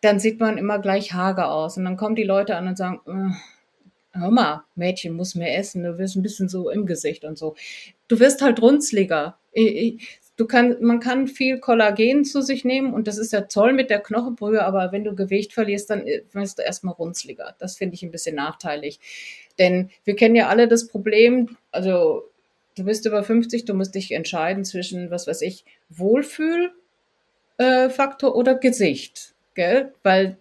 dann sieht man immer gleich hager aus. Und dann kommen die Leute an und sagen, äh, hör mal, Mädchen muss mehr essen, du wirst ein bisschen so im Gesicht und so. Du wirst halt runzliger. Du kann, man kann viel Kollagen zu sich nehmen und das ist ja toll mit der Knochenbrühe, aber wenn du Gewicht verlierst, dann äh, wirst du erstmal runzliger. Das finde ich ein bisschen nachteilig. Denn wir kennen ja alle das Problem, also du bist über 50, du musst dich entscheiden zwischen, was weiß ich, Wohlfühlfaktor äh, oder Gesicht. Gell? Weil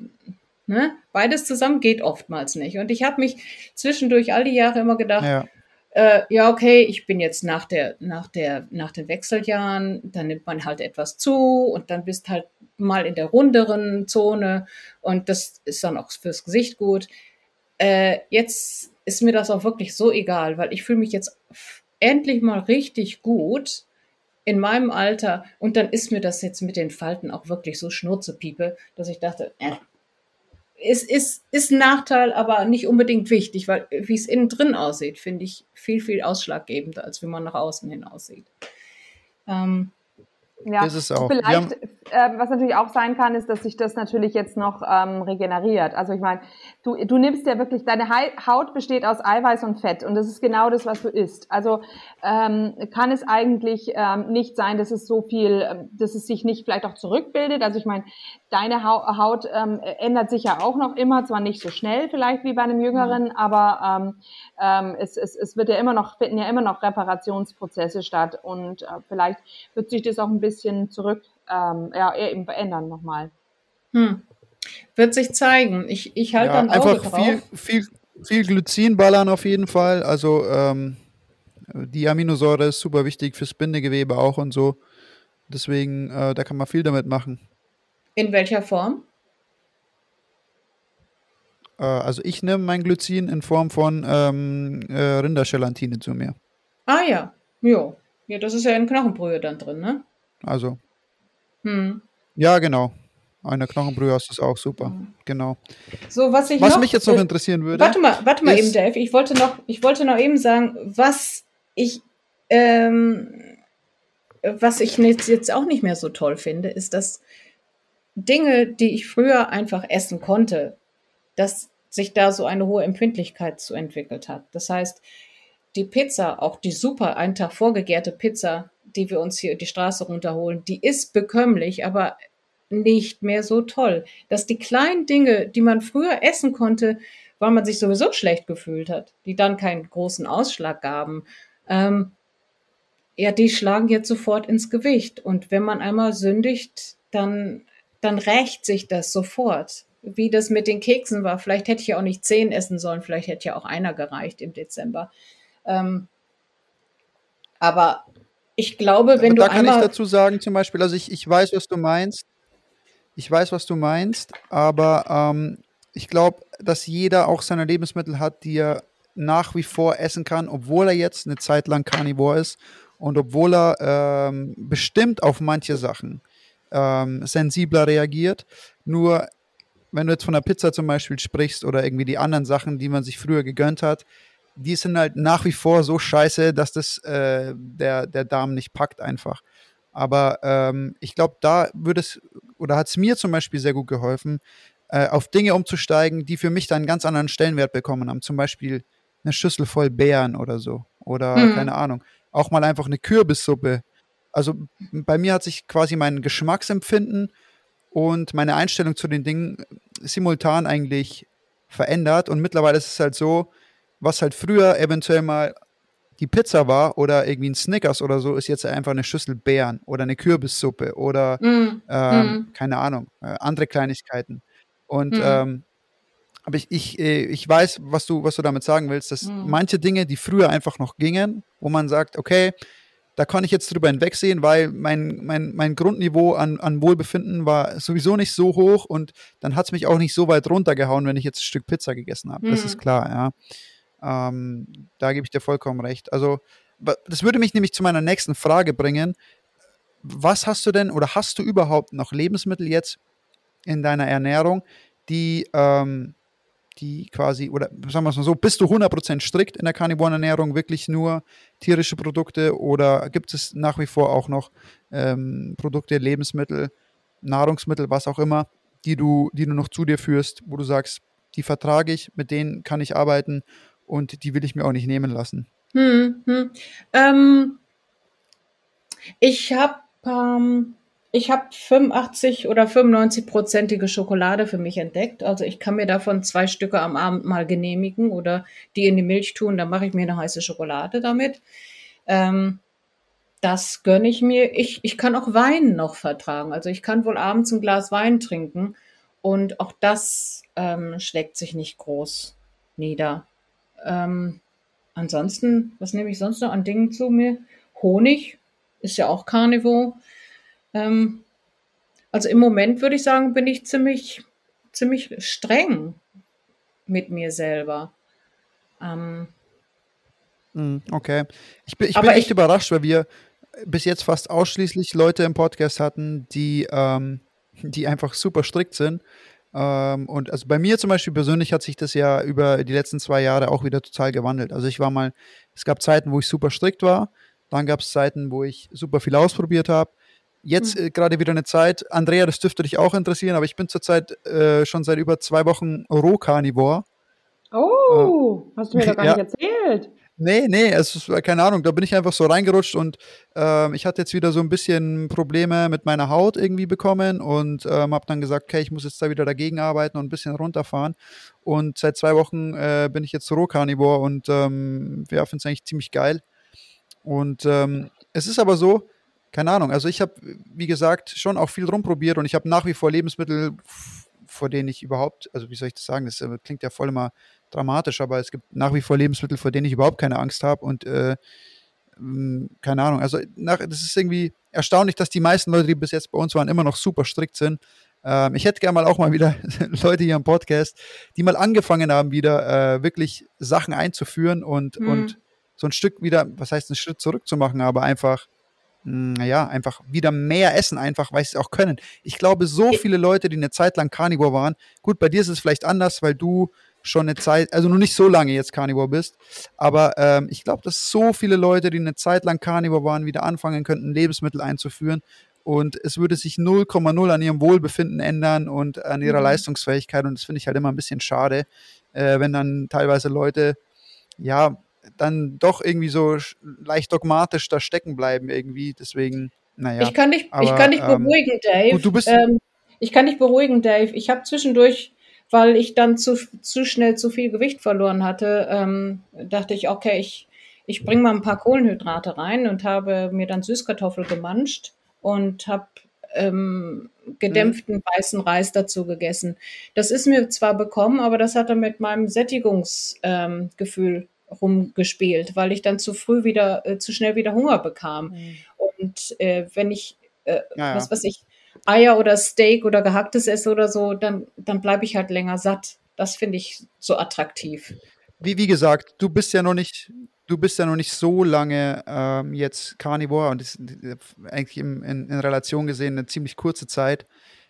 ne, beides zusammen geht oftmals nicht. Und ich habe mich zwischendurch all die Jahre immer gedacht, ja. Äh, ja, okay, ich bin jetzt nach der, nach der, nach den Wechseljahren, dann nimmt man halt etwas zu und dann bist halt mal in der runderen Zone und das ist dann auch fürs Gesicht gut. Äh, jetzt ist mir das auch wirklich so egal, weil ich fühle mich jetzt endlich mal richtig gut in meinem Alter. Und dann ist mir das jetzt mit den Falten auch wirklich so Schnurzepiepe, dass ich dachte, äh, es ist, ist ein Nachteil, aber nicht unbedingt wichtig, weil wie es innen drin aussieht, finde ich viel, viel ausschlaggebender, als wie man nach außen hin aussieht. Ähm, ja, ist es auch. Vielleicht, äh, was natürlich auch sein kann, ist, dass sich das natürlich jetzt noch ähm, regeneriert. Also ich meine, du, du nimmst ja wirklich, deine Haut besteht aus Eiweiß und Fett und das ist genau das, was du isst. Also ähm, kann es eigentlich ähm, nicht sein, dass es so viel, ähm, dass es sich nicht vielleicht auch zurückbildet. Also ich meine, deine Haut ähm, ändert sich ja auch noch immer, zwar nicht so schnell vielleicht wie bei einem Jüngeren, mhm. aber ähm, ähm, es, es, es wird ja immer noch, finden ja immer noch Reparationsprozesse statt und äh, vielleicht wird sich das auch ein bisschen zurück, ähm, ja, eben verändern nochmal. Hm. Wird sich zeigen. Ich, ich halte ja, dann einfach drauf. Viel, viel, viel Glycin ballern auf jeden Fall. Also ähm, die Aminosäure ist super wichtig fürs Bindegewebe auch und so. Deswegen, äh, da kann man viel damit machen. In welcher Form? Äh, also ich nehme mein Glycin in Form von ähm, äh, Rindergelatine zu mir. Ah ja, jo. Ja, das ist ja in Knochenbrühe dann drin, ne? Also. Hm. Ja, genau. Eine Knochenbrühe ist auch super. Genau. So, was ich was noch, mich jetzt noch äh, interessieren würde. Warte mal, warte mal eben, Dave. Ich wollte noch, ich wollte noch eben sagen, was ich, ähm, was ich jetzt auch nicht mehr so toll finde, ist, dass Dinge, die ich früher einfach essen konnte, dass sich da so eine hohe Empfindlichkeit zu entwickelt hat. Das heißt, die Pizza, auch die super einen Tag vorgegärte Pizza, die wir uns hier die Straße runterholen, die ist bekömmlich, aber nicht mehr so toll. Dass die kleinen Dinge, die man früher essen konnte, weil man sich sowieso schlecht gefühlt hat, die dann keinen großen Ausschlag gaben, ähm, ja, die schlagen jetzt sofort ins Gewicht. Und wenn man einmal sündigt, dann, dann rächt sich das sofort. Wie das mit den Keksen war. Vielleicht hätte ich ja auch nicht zehn essen sollen, vielleicht hätte ja auch einer gereicht im Dezember. Ähm, aber ich glaube, wenn da du einmal. Da kann ich dazu sagen, zum Beispiel, also ich, ich weiß, was du meinst. Ich weiß, was du meinst, aber ähm, ich glaube, dass jeder auch seine Lebensmittel hat, die er nach wie vor essen kann, obwohl er jetzt eine Zeit lang Carnivore ist und obwohl er ähm, bestimmt auf manche Sachen ähm, sensibler reagiert. Nur wenn du jetzt von der Pizza zum Beispiel sprichst oder irgendwie die anderen Sachen, die man sich früher gegönnt hat, die sind halt nach wie vor so scheiße, dass das äh, der, der Darm nicht packt einfach. Aber ähm, ich glaube, da würde es, oder hat es mir zum Beispiel sehr gut geholfen, äh, auf Dinge umzusteigen, die für mich dann einen ganz anderen Stellenwert bekommen haben. Zum Beispiel eine Schüssel voll Beeren oder so. Oder mhm. keine Ahnung. Auch mal einfach eine Kürbissuppe. Also bei mir hat sich quasi mein Geschmacksempfinden und meine Einstellung zu den Dingen simultan eigentlich verändert. Und mittlerweile ist es halt so, was halt früher eventuell mal die Pizza war oder irgendwie ein Snickers oder so, ist jetzt einfach eine Schüssel Beeren oder eine Kürbissuppe oder mm. Ähm, mm. keine Ahnung, äh, andere Kleinigkeiten. Und mm. ähm, aber ich, ich, äh, ich weiß, was du, was du damit sagen willst, dass mm. manche Dinge, die früher einfach noch gingen, wo man sagt, okay, da kann ich jetzt drüber hinwegsehen, weil mein, mein, mein Grundniveau an, an Wohlbefinden war sowieso nicht so hoch und dann hat es mich auch nicht so weit runtergehauen, wenn ich jetzt ein Stück Pizza gegessen habe. Das ist mm. klar, ja. Ähm, da gebe ich dir vollkommen recht. Also, das würde mich nämlich zu meiner nächsten Frage bringen. Was hast du denn oder hast du überhaupt noch Lebensmittel jetzt in deiner Ernährung, die, ähm, die quasi, oder sagen wir es mal so, bist du 100% strikt in der Carnivoren-Ernährung, wirklich nur tierische Produkte oder gibt es nach wie vor auch noch ähm, Produkte, Lebensmittel, Nahrungsmittel, was auch immer, die du, die du noch zu dir führst, wo du sagst, die vertrage ich, mit denen kann ich arbeiten und die will ich mir auch nicht nehmen lassen. Hm, hm. Ähm, ich habe ähm, ich habe 85 oder 95 prozentige Schokolade für mich entdeckt. Also ich kann mir davon zwei Stücke am Abend mal genehmigen oder die in die Milch tun, dann mache ich mir eine heiße Schokolade damit. Ähm, das gönne ich mir. Ich, ich kann auch Wein noch vertragen. Also ich kann wohl abends ein Glas Wein trinken und auch das ähm, schlägt sich nicht groß nieder. Ähm, ansonsten, was nehme ich sonst noch an Dingen zu mir? Honig ist ja auch Carnivore. Ähm, also im Moment würde ich sagen, bin ich ziemlich, ziemlich streng mit mir selber. Ähm, hm, okay. Ich bin, ich bin echt ich, überrascht, weil wir bis jetzt fast ausschließlich Leute im Podcast hatten, die, ähm, die einfach super strikt sind. Ähm, und also bei mir zum Beispiel persönlich hat sich das ja über die letzten zwei Jahre auch wieder total gewandelt. Also ich war mal, es gab Zeiten, wo ich super strikt war, dann gab es Zeiten, wo ich super viel ausprobiert habe. jetzt äh, gerade wieder eine Zeit, Andrea, das dürfte dich auch interessieren, aber ich bin zurzeit äh, schon seit über zwei Wochen Rohkarnivor. Oh, hast du mir doch gar ja. nicht erzählt. Nee, nee, es ist, keine Ahnung, da bin ich einfach so reingerutscht und ähm, ich hatte jetzt wieder so ein bisschen Probleme mit meiner Haut irgendwie bekommen und ähm, habe dann gesagt, okay, ich muss jetzt da wieder dagegen arbeiten und ein bisschen runterfahren. Und seit zwei Wochen äh, bin ich jetzt Rohkarnivor und ähm, ja, finde es eigentlich ziemlich geil. Und ähm, es ist aber so, keine Ahnung, also ich habe, wie gesagt, schon auch viel rumprobiert und ich habe nach wie vor Lebensmittel, vor denen ich überhaupt, also wie soll ich das sagen, das äh, klingt ja voll immer dramatisch, aber es gibt nach wie vor Lebensmittel, vor denen ich überhaupt keine Angst habe und äh, mh, keine Ahnung, also nach, das ist irgendwie erstaunlich, dass die meisten Leute, die bis jetzt bei uns waren, immer noch super strikt sind. Ähm, ich hätte gerne mal auch mal wieder Leute hier im Podcast, die mal angefangen haben, wieder äh, wirklich Sachen einzuführen und, Mhm. und so ein Stück wieder, was heißt, einen Schritt zurück zu machen, aber einfach, naja, einfach wieder mehr essen, einfach, weil sie es auch können. Ich glaube, so viele Leute, die eine Zeit lang Carnivore waren, gut, bei dir ist es vielleicht anders, weil du schon eine Zeit, also noch nicht so lange jetzt Carnivore bist, aber ähm, ich glaube, dass so viele Leute, die eine Zeit lang Carnivore waren, wieder anfangen könnten, Lebensmittel einzuführen und es würde sich 0,0 an ihrem Wohlbefinden ändern und an ihrer Mhm. Leistungsfähigkeit und das finde ich halt immer ein bisschen schade, äh, wenn dann teilweise Leute, ja, dann doch irgendwie so leicht dogmatisch da stecken bleiben irgendwie, deswegen, naja. Ich kann dich, ich aber, kann dich ähm, beruhigen, Dave. gut, du bist- ähm, ich kann dich beruhigen, Dave. Ich habe zwischendurch, weil ich dann zu, zu schnell zu viel Gewicht verloren hatte, ähm, dachte ich, okay, ich, ich bringe mal ein paar Kohlenhydrate rein und habe mir dann Süßkartoffel gemanscht und habe ähm, gedämpften weißen Reis dazu gegessen. Das ist mir zwar bekommen, aber das hat dann mit meinem Sättigungsgefühl ähm, rumgespielt, weil ich dann zu früh wieder, äh, zu schnell wieder Hunger bekam. Und äh, wenn ich, äh, Ja, ja. was weiß ich, Eier oder Steak oder gehacktes esse oder so, dann, dann bleibe ich halt länger satt. Das finde ich so attraktiv. wie, wie gesagt, du bist ja noch nicht, du bist ja noch nicht so lange ähm, jetzt Carnivore und ist eigentlich im, in, in Relation gesehen eine ziemlich kurze Zeit.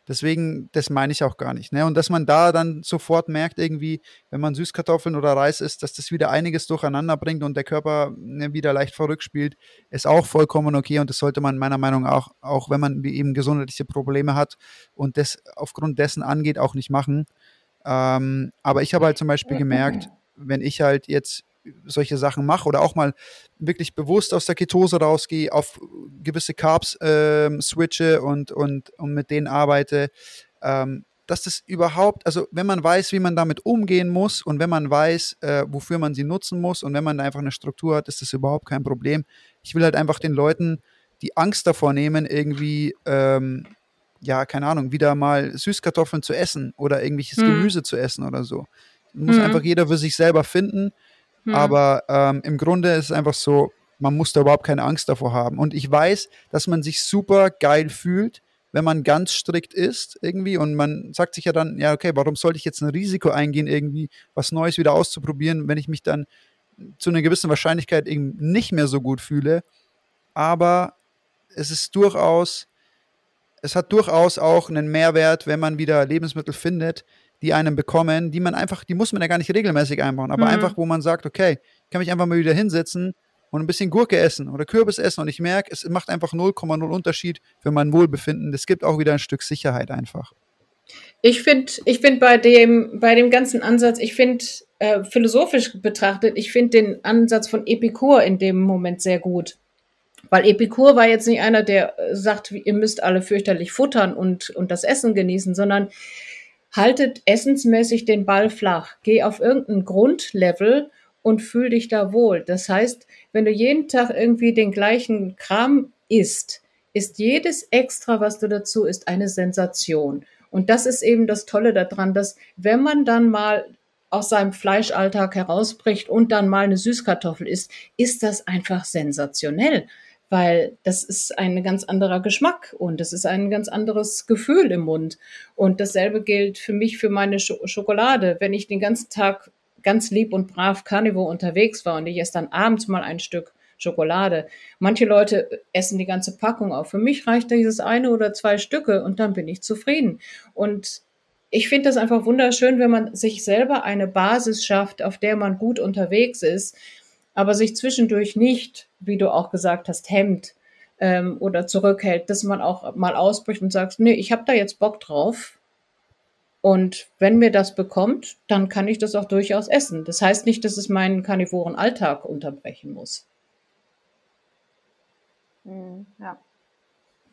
Deswegen, das meine ich auch gar nicht. Ne? Und dass man da dann sofort merkt, irgendwie, wenn man Süßkartoffeln oder Reis isst, dass das wieder einiges durcheinander bringt und der Körper ne, wieder leicht verrückt spielt, ist auch vollkommen okay. Und das sollte man meiner Meinung nach auch, auch wenn man eben gesundheitliche Probleme hat und das aufgrund dessen angeht, auch nicht machen. Ähm, aber ich habe halt zum Beispiel gemerkt, wenn ich halt jetzt solche Sachen mache oder auch mal wirklich bewusst aus der Ketose rausgehe, auf gewisse Carbs ähm, switche und, und, und mit denen arbeite, ähm, dass das überhaupt, also wenn man weiß, wie man damit umgehen muss und wenn man weiß, äh, wofür man sie nutzen muss und wenn man einfach eine Struktur hat, ist das überhaupt kein Problem. Ich will halt einfach den Leuten die Angst davor nehmen, irgendwie, ähm, ja, keine Ahnung, wieder mal Süßkartoffeln zu essen oder irgendwelches Hm. Gemüse zu essen oder so. Muss Hm. einfach jeder für sich selber finden. Hm. Aber ähm, im Grunde ist es einfach so, man muss da überhaupt keine Angst davor haben. Und ich weiß, dass man sich super geil fühlt, wenn man ganz strikt ist irgendwie und man sagt sich ja dann, ja, okay, warum sollte ich jetzt ein Risiko eingehen, irgendwie was Neues wieder auszuprobieren, wenn ich mich dann zu einer gewissen Wahrscheinlichkeit eben nicht mehr so gut fühle. Aber es ist durchaus, es hat durchaus auch einen Mehrwert, wenn man wieder Lebensmittel findet, die einem bekommen, die man einfach, die muss man ja gar nicht regelmäßig einbauen, aber Mhm. einfach, wo man sagt, okay, ich kann mich einfach mal wieder hinsetzen und ein bisschen Gurke essen oder Kürbis essen und ich merke, es macht einfach 0,0 Unterschied für mein Wohlbefinden. Es gibt auch wieder ein Stück Sicherheit einfach. Ich finde, ich finde bei dem, bei dem ganzen Ansatz, ich finde, äh, philosophisch betrachtet, ich finde den Ansatz von Epikur in dem Moment sehr gut. Weil Epikur war jetzt nicht einer, der sagt, ihr müsst alle fürchterlich futtern und, und das Essen genießen, sondern haltet essensmäßig den Ball flach. Geh auf irgendein Grundlevel und fühl dich da wohl. Das heißt, wenn du jeden Tag irgendwie den gleichen Kram isst, ist jedes Extra, was du dazu isst, eine Sensation. Und das ist eben das Tolle daran, dass wenn man dann mal aus seinem Fleischalltag herausbricht und dann mal eine Süßkartoffel isst, ist das einfach sensationell, weil das ist ein ganz anderer Geschmack und es ist ein ganz anderes Gefühl im Mund. Und dasselbe gilt für mich für meine Sch Schokolade. Wenn ich den ganzen Tag ganz lieb und brav Carnivore unterwegs war und ich esse dann abends mal ein Stück Schokolade. Manche Leute essen die ganze Packung auf. Für mich reicht dieses eine oder zwei Stücke und dann bin ich zufrieden. Und ich finde das einfach wunderschön, wenn man sich selber eine Basis schafft, auf der man gut unterwegs ist, aber sich zwischendurch nicht, wie du auch gesagt hast, hemmt, ähm, oder zurückhält, dass man auch mal ausbricht und sagt, nee, ich habe da jetzt Bock drauf. Und wenn mir das bekommt, dann kann ich das auch durchaus essen. Das heißt nicht, dass es meinen karnivoren Alltag unterbrechen muss. Mhm, ja.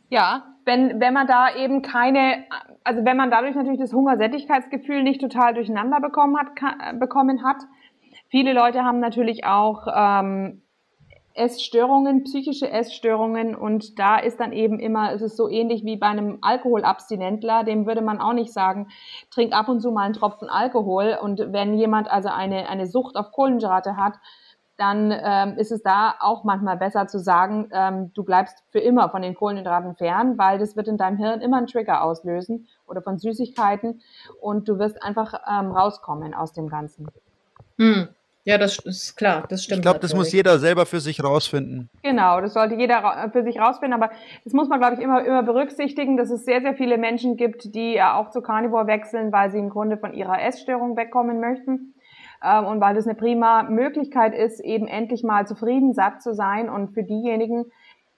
Ja, wenn, wenn man da eben keine, also wenn man dadurch natürlich das Hungersättigkeitsgefühl nicht total durcheinander bekommen hat, kann, bekommen hat. Viele Leute haben natürlich auch ähm, Essstörungen, psychische Essstörungen und da ist dann eben immer, es ist so ähnlich wie bei einem Alkoholabstinentler, dem würde man auch nicht sagen, trink ab und zu mal einen Tropfen Alkohol und wenn jemand also eine, eine Sucht auf Kohlenhydrate hat, dann ähm, ist es da auch manchmal besser zu sagen, ähm, du bleibst für immer von den Kohlenhydraten fern, weil das wird in deinem Hirn immer einen Trigger auslösen oder von Süßigkeiten und du wirst einfach ähm, rauskommen aus dem Ganzen. Hm. Ja, das ist klar, das stimmt. Ich glaube, das muss jeder selber für sich rausfinden. Genau, das sollte jeder für sich rausfinden, aber das muss man, glaube ich, immer, immer berücksichtigen, dass es sehr, sehr viele Menschen gibt, die ja auch zu Carnivore wechseln, weil sie im Grunde von ihrer Essstörung wegkommen möchten ähm, und weil das eine prima Möglichkeit ist, eben endlich mal zufrieden, satt zu sein. Und für diejenigen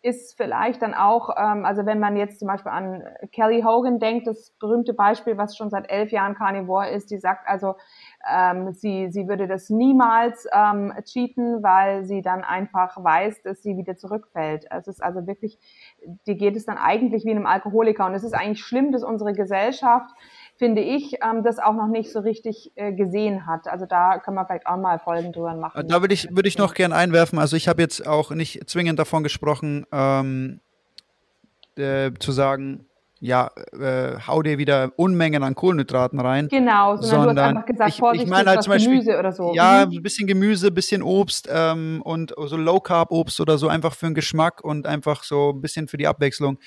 ist vielleicht dann auch, ähm, also wenn man jetzt zum Beispiel an Kelly Hogan denkt, das berühmte Beispiel, was schon seit elf Jahren Carnivore ist, die sagt also, ähm, sie, sie würde das niemals ähm, cheaten, weil sie dann einfach weiß, dass sie wieder zurückfällt. Es ist also wirklich, dir geht es dann eigentlich wie einem Alkoholiker. Und es ist eigentlich schlimm, dass unsere Gesellschaft finde ich, ähm, das auch noch nicht so richtig äh, gesehen hat. Also da können wir vielleicht auch mal Folgen drüber machen. Da würde ich, würde ich noch gern einwerfen. Also ich habe jetzt auch nicht zwingend davon gesprochen, ähm, äh, zu sagen, ja, äh, hau dir wieder Unmengen an Kohlenhydraten rein. Genau, sondern, sondern du hast einfach gesagt, ich, Vorsicht, ich meine halt zum Beispiel, Gemüse oder so. Ja, mhm. ein bisschen Gemüse, ein bisschen Obst ähm, und so Low-Carb-Obst oder so einfach für den Geschmack und einfach so ein bisschen für die Abwechslung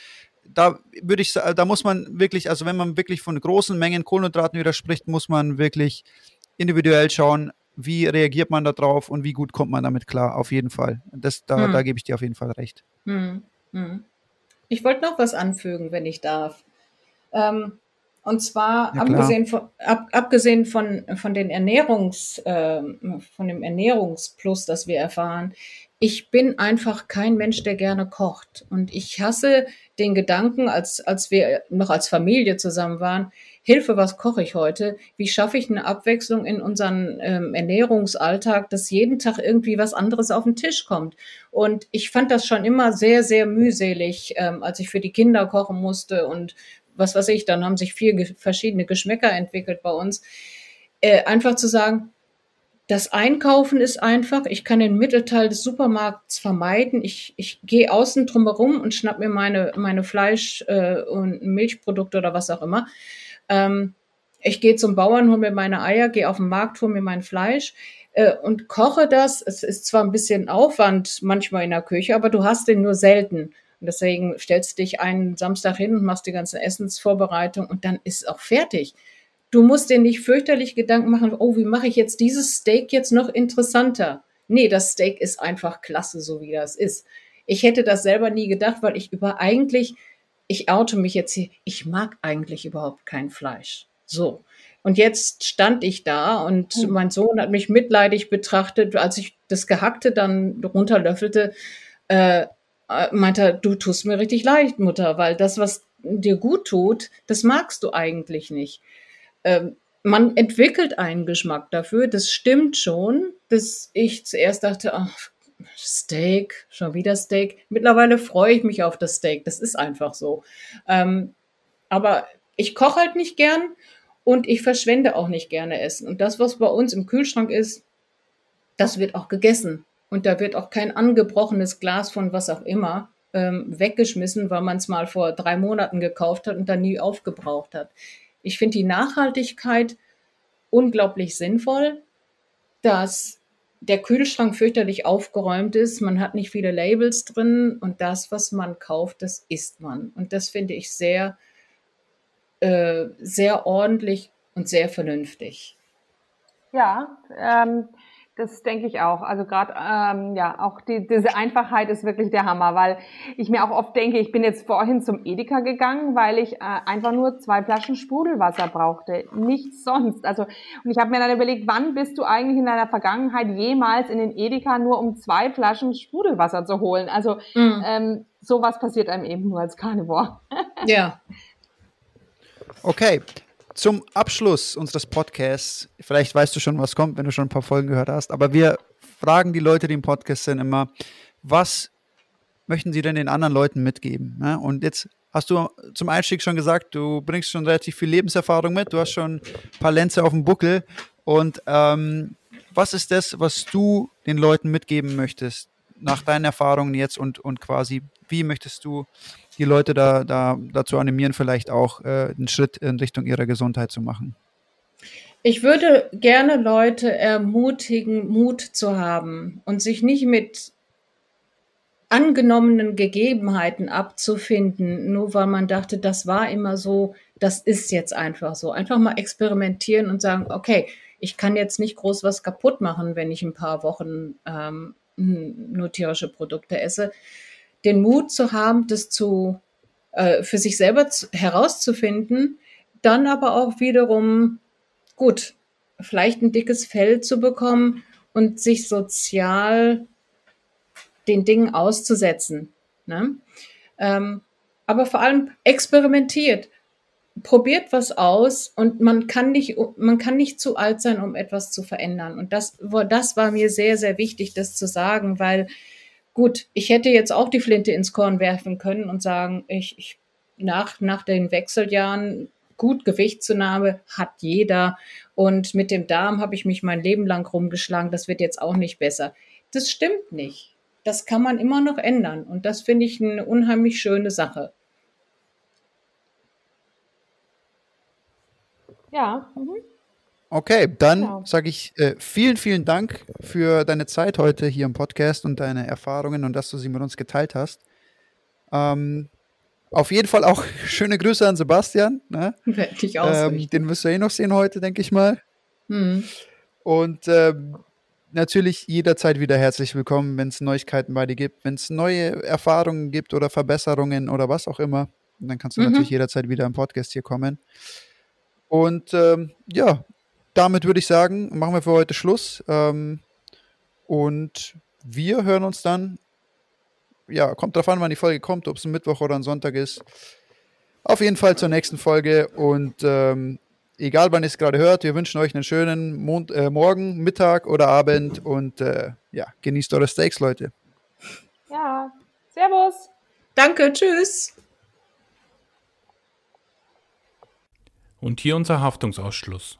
da würde ich sagen, da muss man wirklich, also wenn man wirklich von großen Mengen Kohlenhydraten widerspricht, muss man wirklich individuell schauen, wie reagiert man da drauf und wie gut kommt man damit klar, auf jeden Fall. Das, da, hm. da gebe ich dir auf jeden Fall recht. Hm. Hm. Ich wollte noch was anfügen, wenn ich darf. Ähm, und zwar ja, abgesehen von, ab, abgesehen von, von den Ernährungs, äh, von dem Ernährungsplus, das wir erfahren, ich bin einfach kein Mensch, der gerne kocht. Und ich hasse den Gedanken, als, als wir noch als Familie zusammen waren, Hilfe, was koche ich heute? Wie schaffe ich eine Abwechslung in unseren ähm, Ernährungsalltag, dass jeden Tag irgendwie was anderes auf den Tisch kommt? Und ich fand das schon immer sehr, sehr mühselig, ähm, als ich für die Kinder kochen musste und was weiß ich, dann haben sich vier verschiedene Geschmäcker entwickelt bei uns. Äh, einfach zu sagen, das Einkaufen ist einfach. Ich kann den Mittelteil des Supermarkts vermeiden. Ich, ich gehe außen drumherum und schnapp mir meine, meine Fleisch- äh, und Milchprodukte oder was auch immer. Ähm, ich gehe zum Bauern, hole mir meine Eier, gehe auf den Markt, hole mir mein Fleisch äh, und koche das. Es ist zwar ein bisschen Aufwand manchmal in der Küche, aber du hast den nur selten. Und deswegen stellst du dich einen Samstag hin und machst die ganze Essensvorbereitung und dann ist es auch fertig. Du musst dir nicht fürchterlich Gedanken machen, oh, wie mache ich jetzt dieses Steak jetzt noch interessanter? Nee, das Steak ist einfach klasse, so wie das ist. Ich hätte das selber nie gedacht, weil ich über eigentlich, ich oute mich jetzt hier, ich mag eigentlich überhaupt kein Fleisch. So. Und jetzt stand ich da und hm. mein Sohn hat mich mitleidig betrachtet, als ich das Gehackte dann runterlöffelte, äh, äh meinte er, du tust mir richtig leid, Mutter, weil das, was dir gut tut, das magst du eigentlich nicht ähm, man entwickelt einen Geschmack dafür. Das stimmt schon, dass ich zuerst dachte, ach, Steak, schon wieder Steak. Mittlerweile freue ich mich auf das Steak. Das ist einfach so. Ähm, aber ich koche halt nicht gern und ich verschwende auch nicht gerne Essen. Und das, was bei uns im Kühlschrank ist, das wird auch gegessen. Und da wird auch kein angebrochenes Glas von was auch immer ähm, weggeschmissen, weil man es mal vor drei Monaten gekauft hat und dann nie aufgebraucht hat. Ich finde die Nachhaltigkeit unglaublich sinnvoll, dass der Kühlschrank fürchterlich aufgeräumt ist, man hat nicht viele Labels drin und das, was man kauft, das isst man. Und das finde ich sehr, äh, sehr ordentlich und sehr vernünftig. Ja, ähm, Das denke ich auch. Also gerade ähm, ja, auch die, diese Einfachheit ist wirklich der Hammer, weil ich mir auch oft denke, ich bin jetzt vorhin zum Edeka gegangen, weil ich äh, einfach nur zwei Flaschen Sprudelwasser brauchte, nichts sonst. Also und ich habe mir dann überlegt, wann bist du eigentlich in deiner Vergangenheit jemals in den Edeka nur um zwei Flaschen Sprudelwasser zu holen? Also mhm. ähm, sowas passiert einem eben nur als Carnivore. ja. Okay, zum Abschluss unseres Podcasts, vielleicht weißt du schon, was kommt, wenn du schon ein paar Folgen gehört hast, aber wir fragen die Leute, die im Podcast sind, immer, was möchten sie denn den anderen Leuten mitgeben? Ne? Und jetzt hast du zum Einstieg schon gesagt, du bringst schon relativ viel Lebenserfahrung mit, du hast schon ein paar Lenze auf dem Buckel. Und ähm, was ist das, was du den Leuten mitgeben möchtest, nach deinen Erfahrungen jetzt und, und quasi, wie möchtest du die Leute da, da dazu animieren, vielleicht auch äh, einen Schritt in Richtung ihrer Gesundheit zu machen? Ich würde gerne Leute ermutigen, Mut zu haben und sich nicht mit angenommenen Gegebenheiten abzufinden, nur weil man dachte, das war immer so, das ist jetzt einfach so. Einfach mal experimentieren und sagen, okay, ich kann jetzt nicht groß was kaputt machen, wenn ich ein paar Wochen ähm, nur tierische Produkte esse den Mut zu haben, das zu, äh, für sich selber zu, herauszufinden, dann aber auch wiederum, gut, vielleicht ein dickes Fell zu bekommen und sich sozial den Dingen auszusetzen. Ne? Ähm, aber vor allem experimentiert, probiert was aus und man kann nicht, man kann nicht zu alt sein, um etwas zu verändern. Und das, das war mir sehr, sehr wichtig, das zu sagen, weil Gut, ich hätte jetzt auch die Flinte ins Korn werfen können und sagen, ich, ich nach, nach den Wechseljahren gut Gewichtszunahme hat jeder und mit dem Darm habe ich mich mein Leben lang rumgeschlagen, das wird jetzt auch nicht besser. Das stimmt nicht. Das kann man immer noch ändern und das finde ich eine unheimlich schöne Sache. Ja. Mhm. Okay, dann genau. sage ich äh, vielen, vielen Dank für deine Zeit heute hier im Podcast und deine Erfahrungen und dass du sie mit uns geteilt hast. Ähm, auf jeden Fall auch schöne Grüße an Sebastian. Ne? Werde ich ähm, Den wirst du eh noch sehen heute, denke ich mal. Mhm. Und ähm, natürlich jederzeit wieder herzlich willkommen, wenn es Neuigkeiten bei dir gibt, wenn es neue Erfahrungen gibt oder Verbesserungen oder was auch immer. Und dann kannst du mhm. natürlich jederzeit wieder im Podcast hier kommen. Und ähm, ja, damit würde ich sagen, machen wir für heute Schluss. Ähm, und wir hören uns dann. Ja, kommt drauf an, wann die Folge kommt, ob es ein Mittwoch oder ein Sonntag ist. Auf jeden Fall zur nächsten Folge. Und ähm, egal, wann ihr es gerade hört, wir wünschen euch einen schönen Mond, äh, Morgen, Mittag oder Abend. Und äh, ja, genießt eure Steaks, Leute. Ja, Servus. Danke, tschüss. Und hier unser Haftungsausschluss.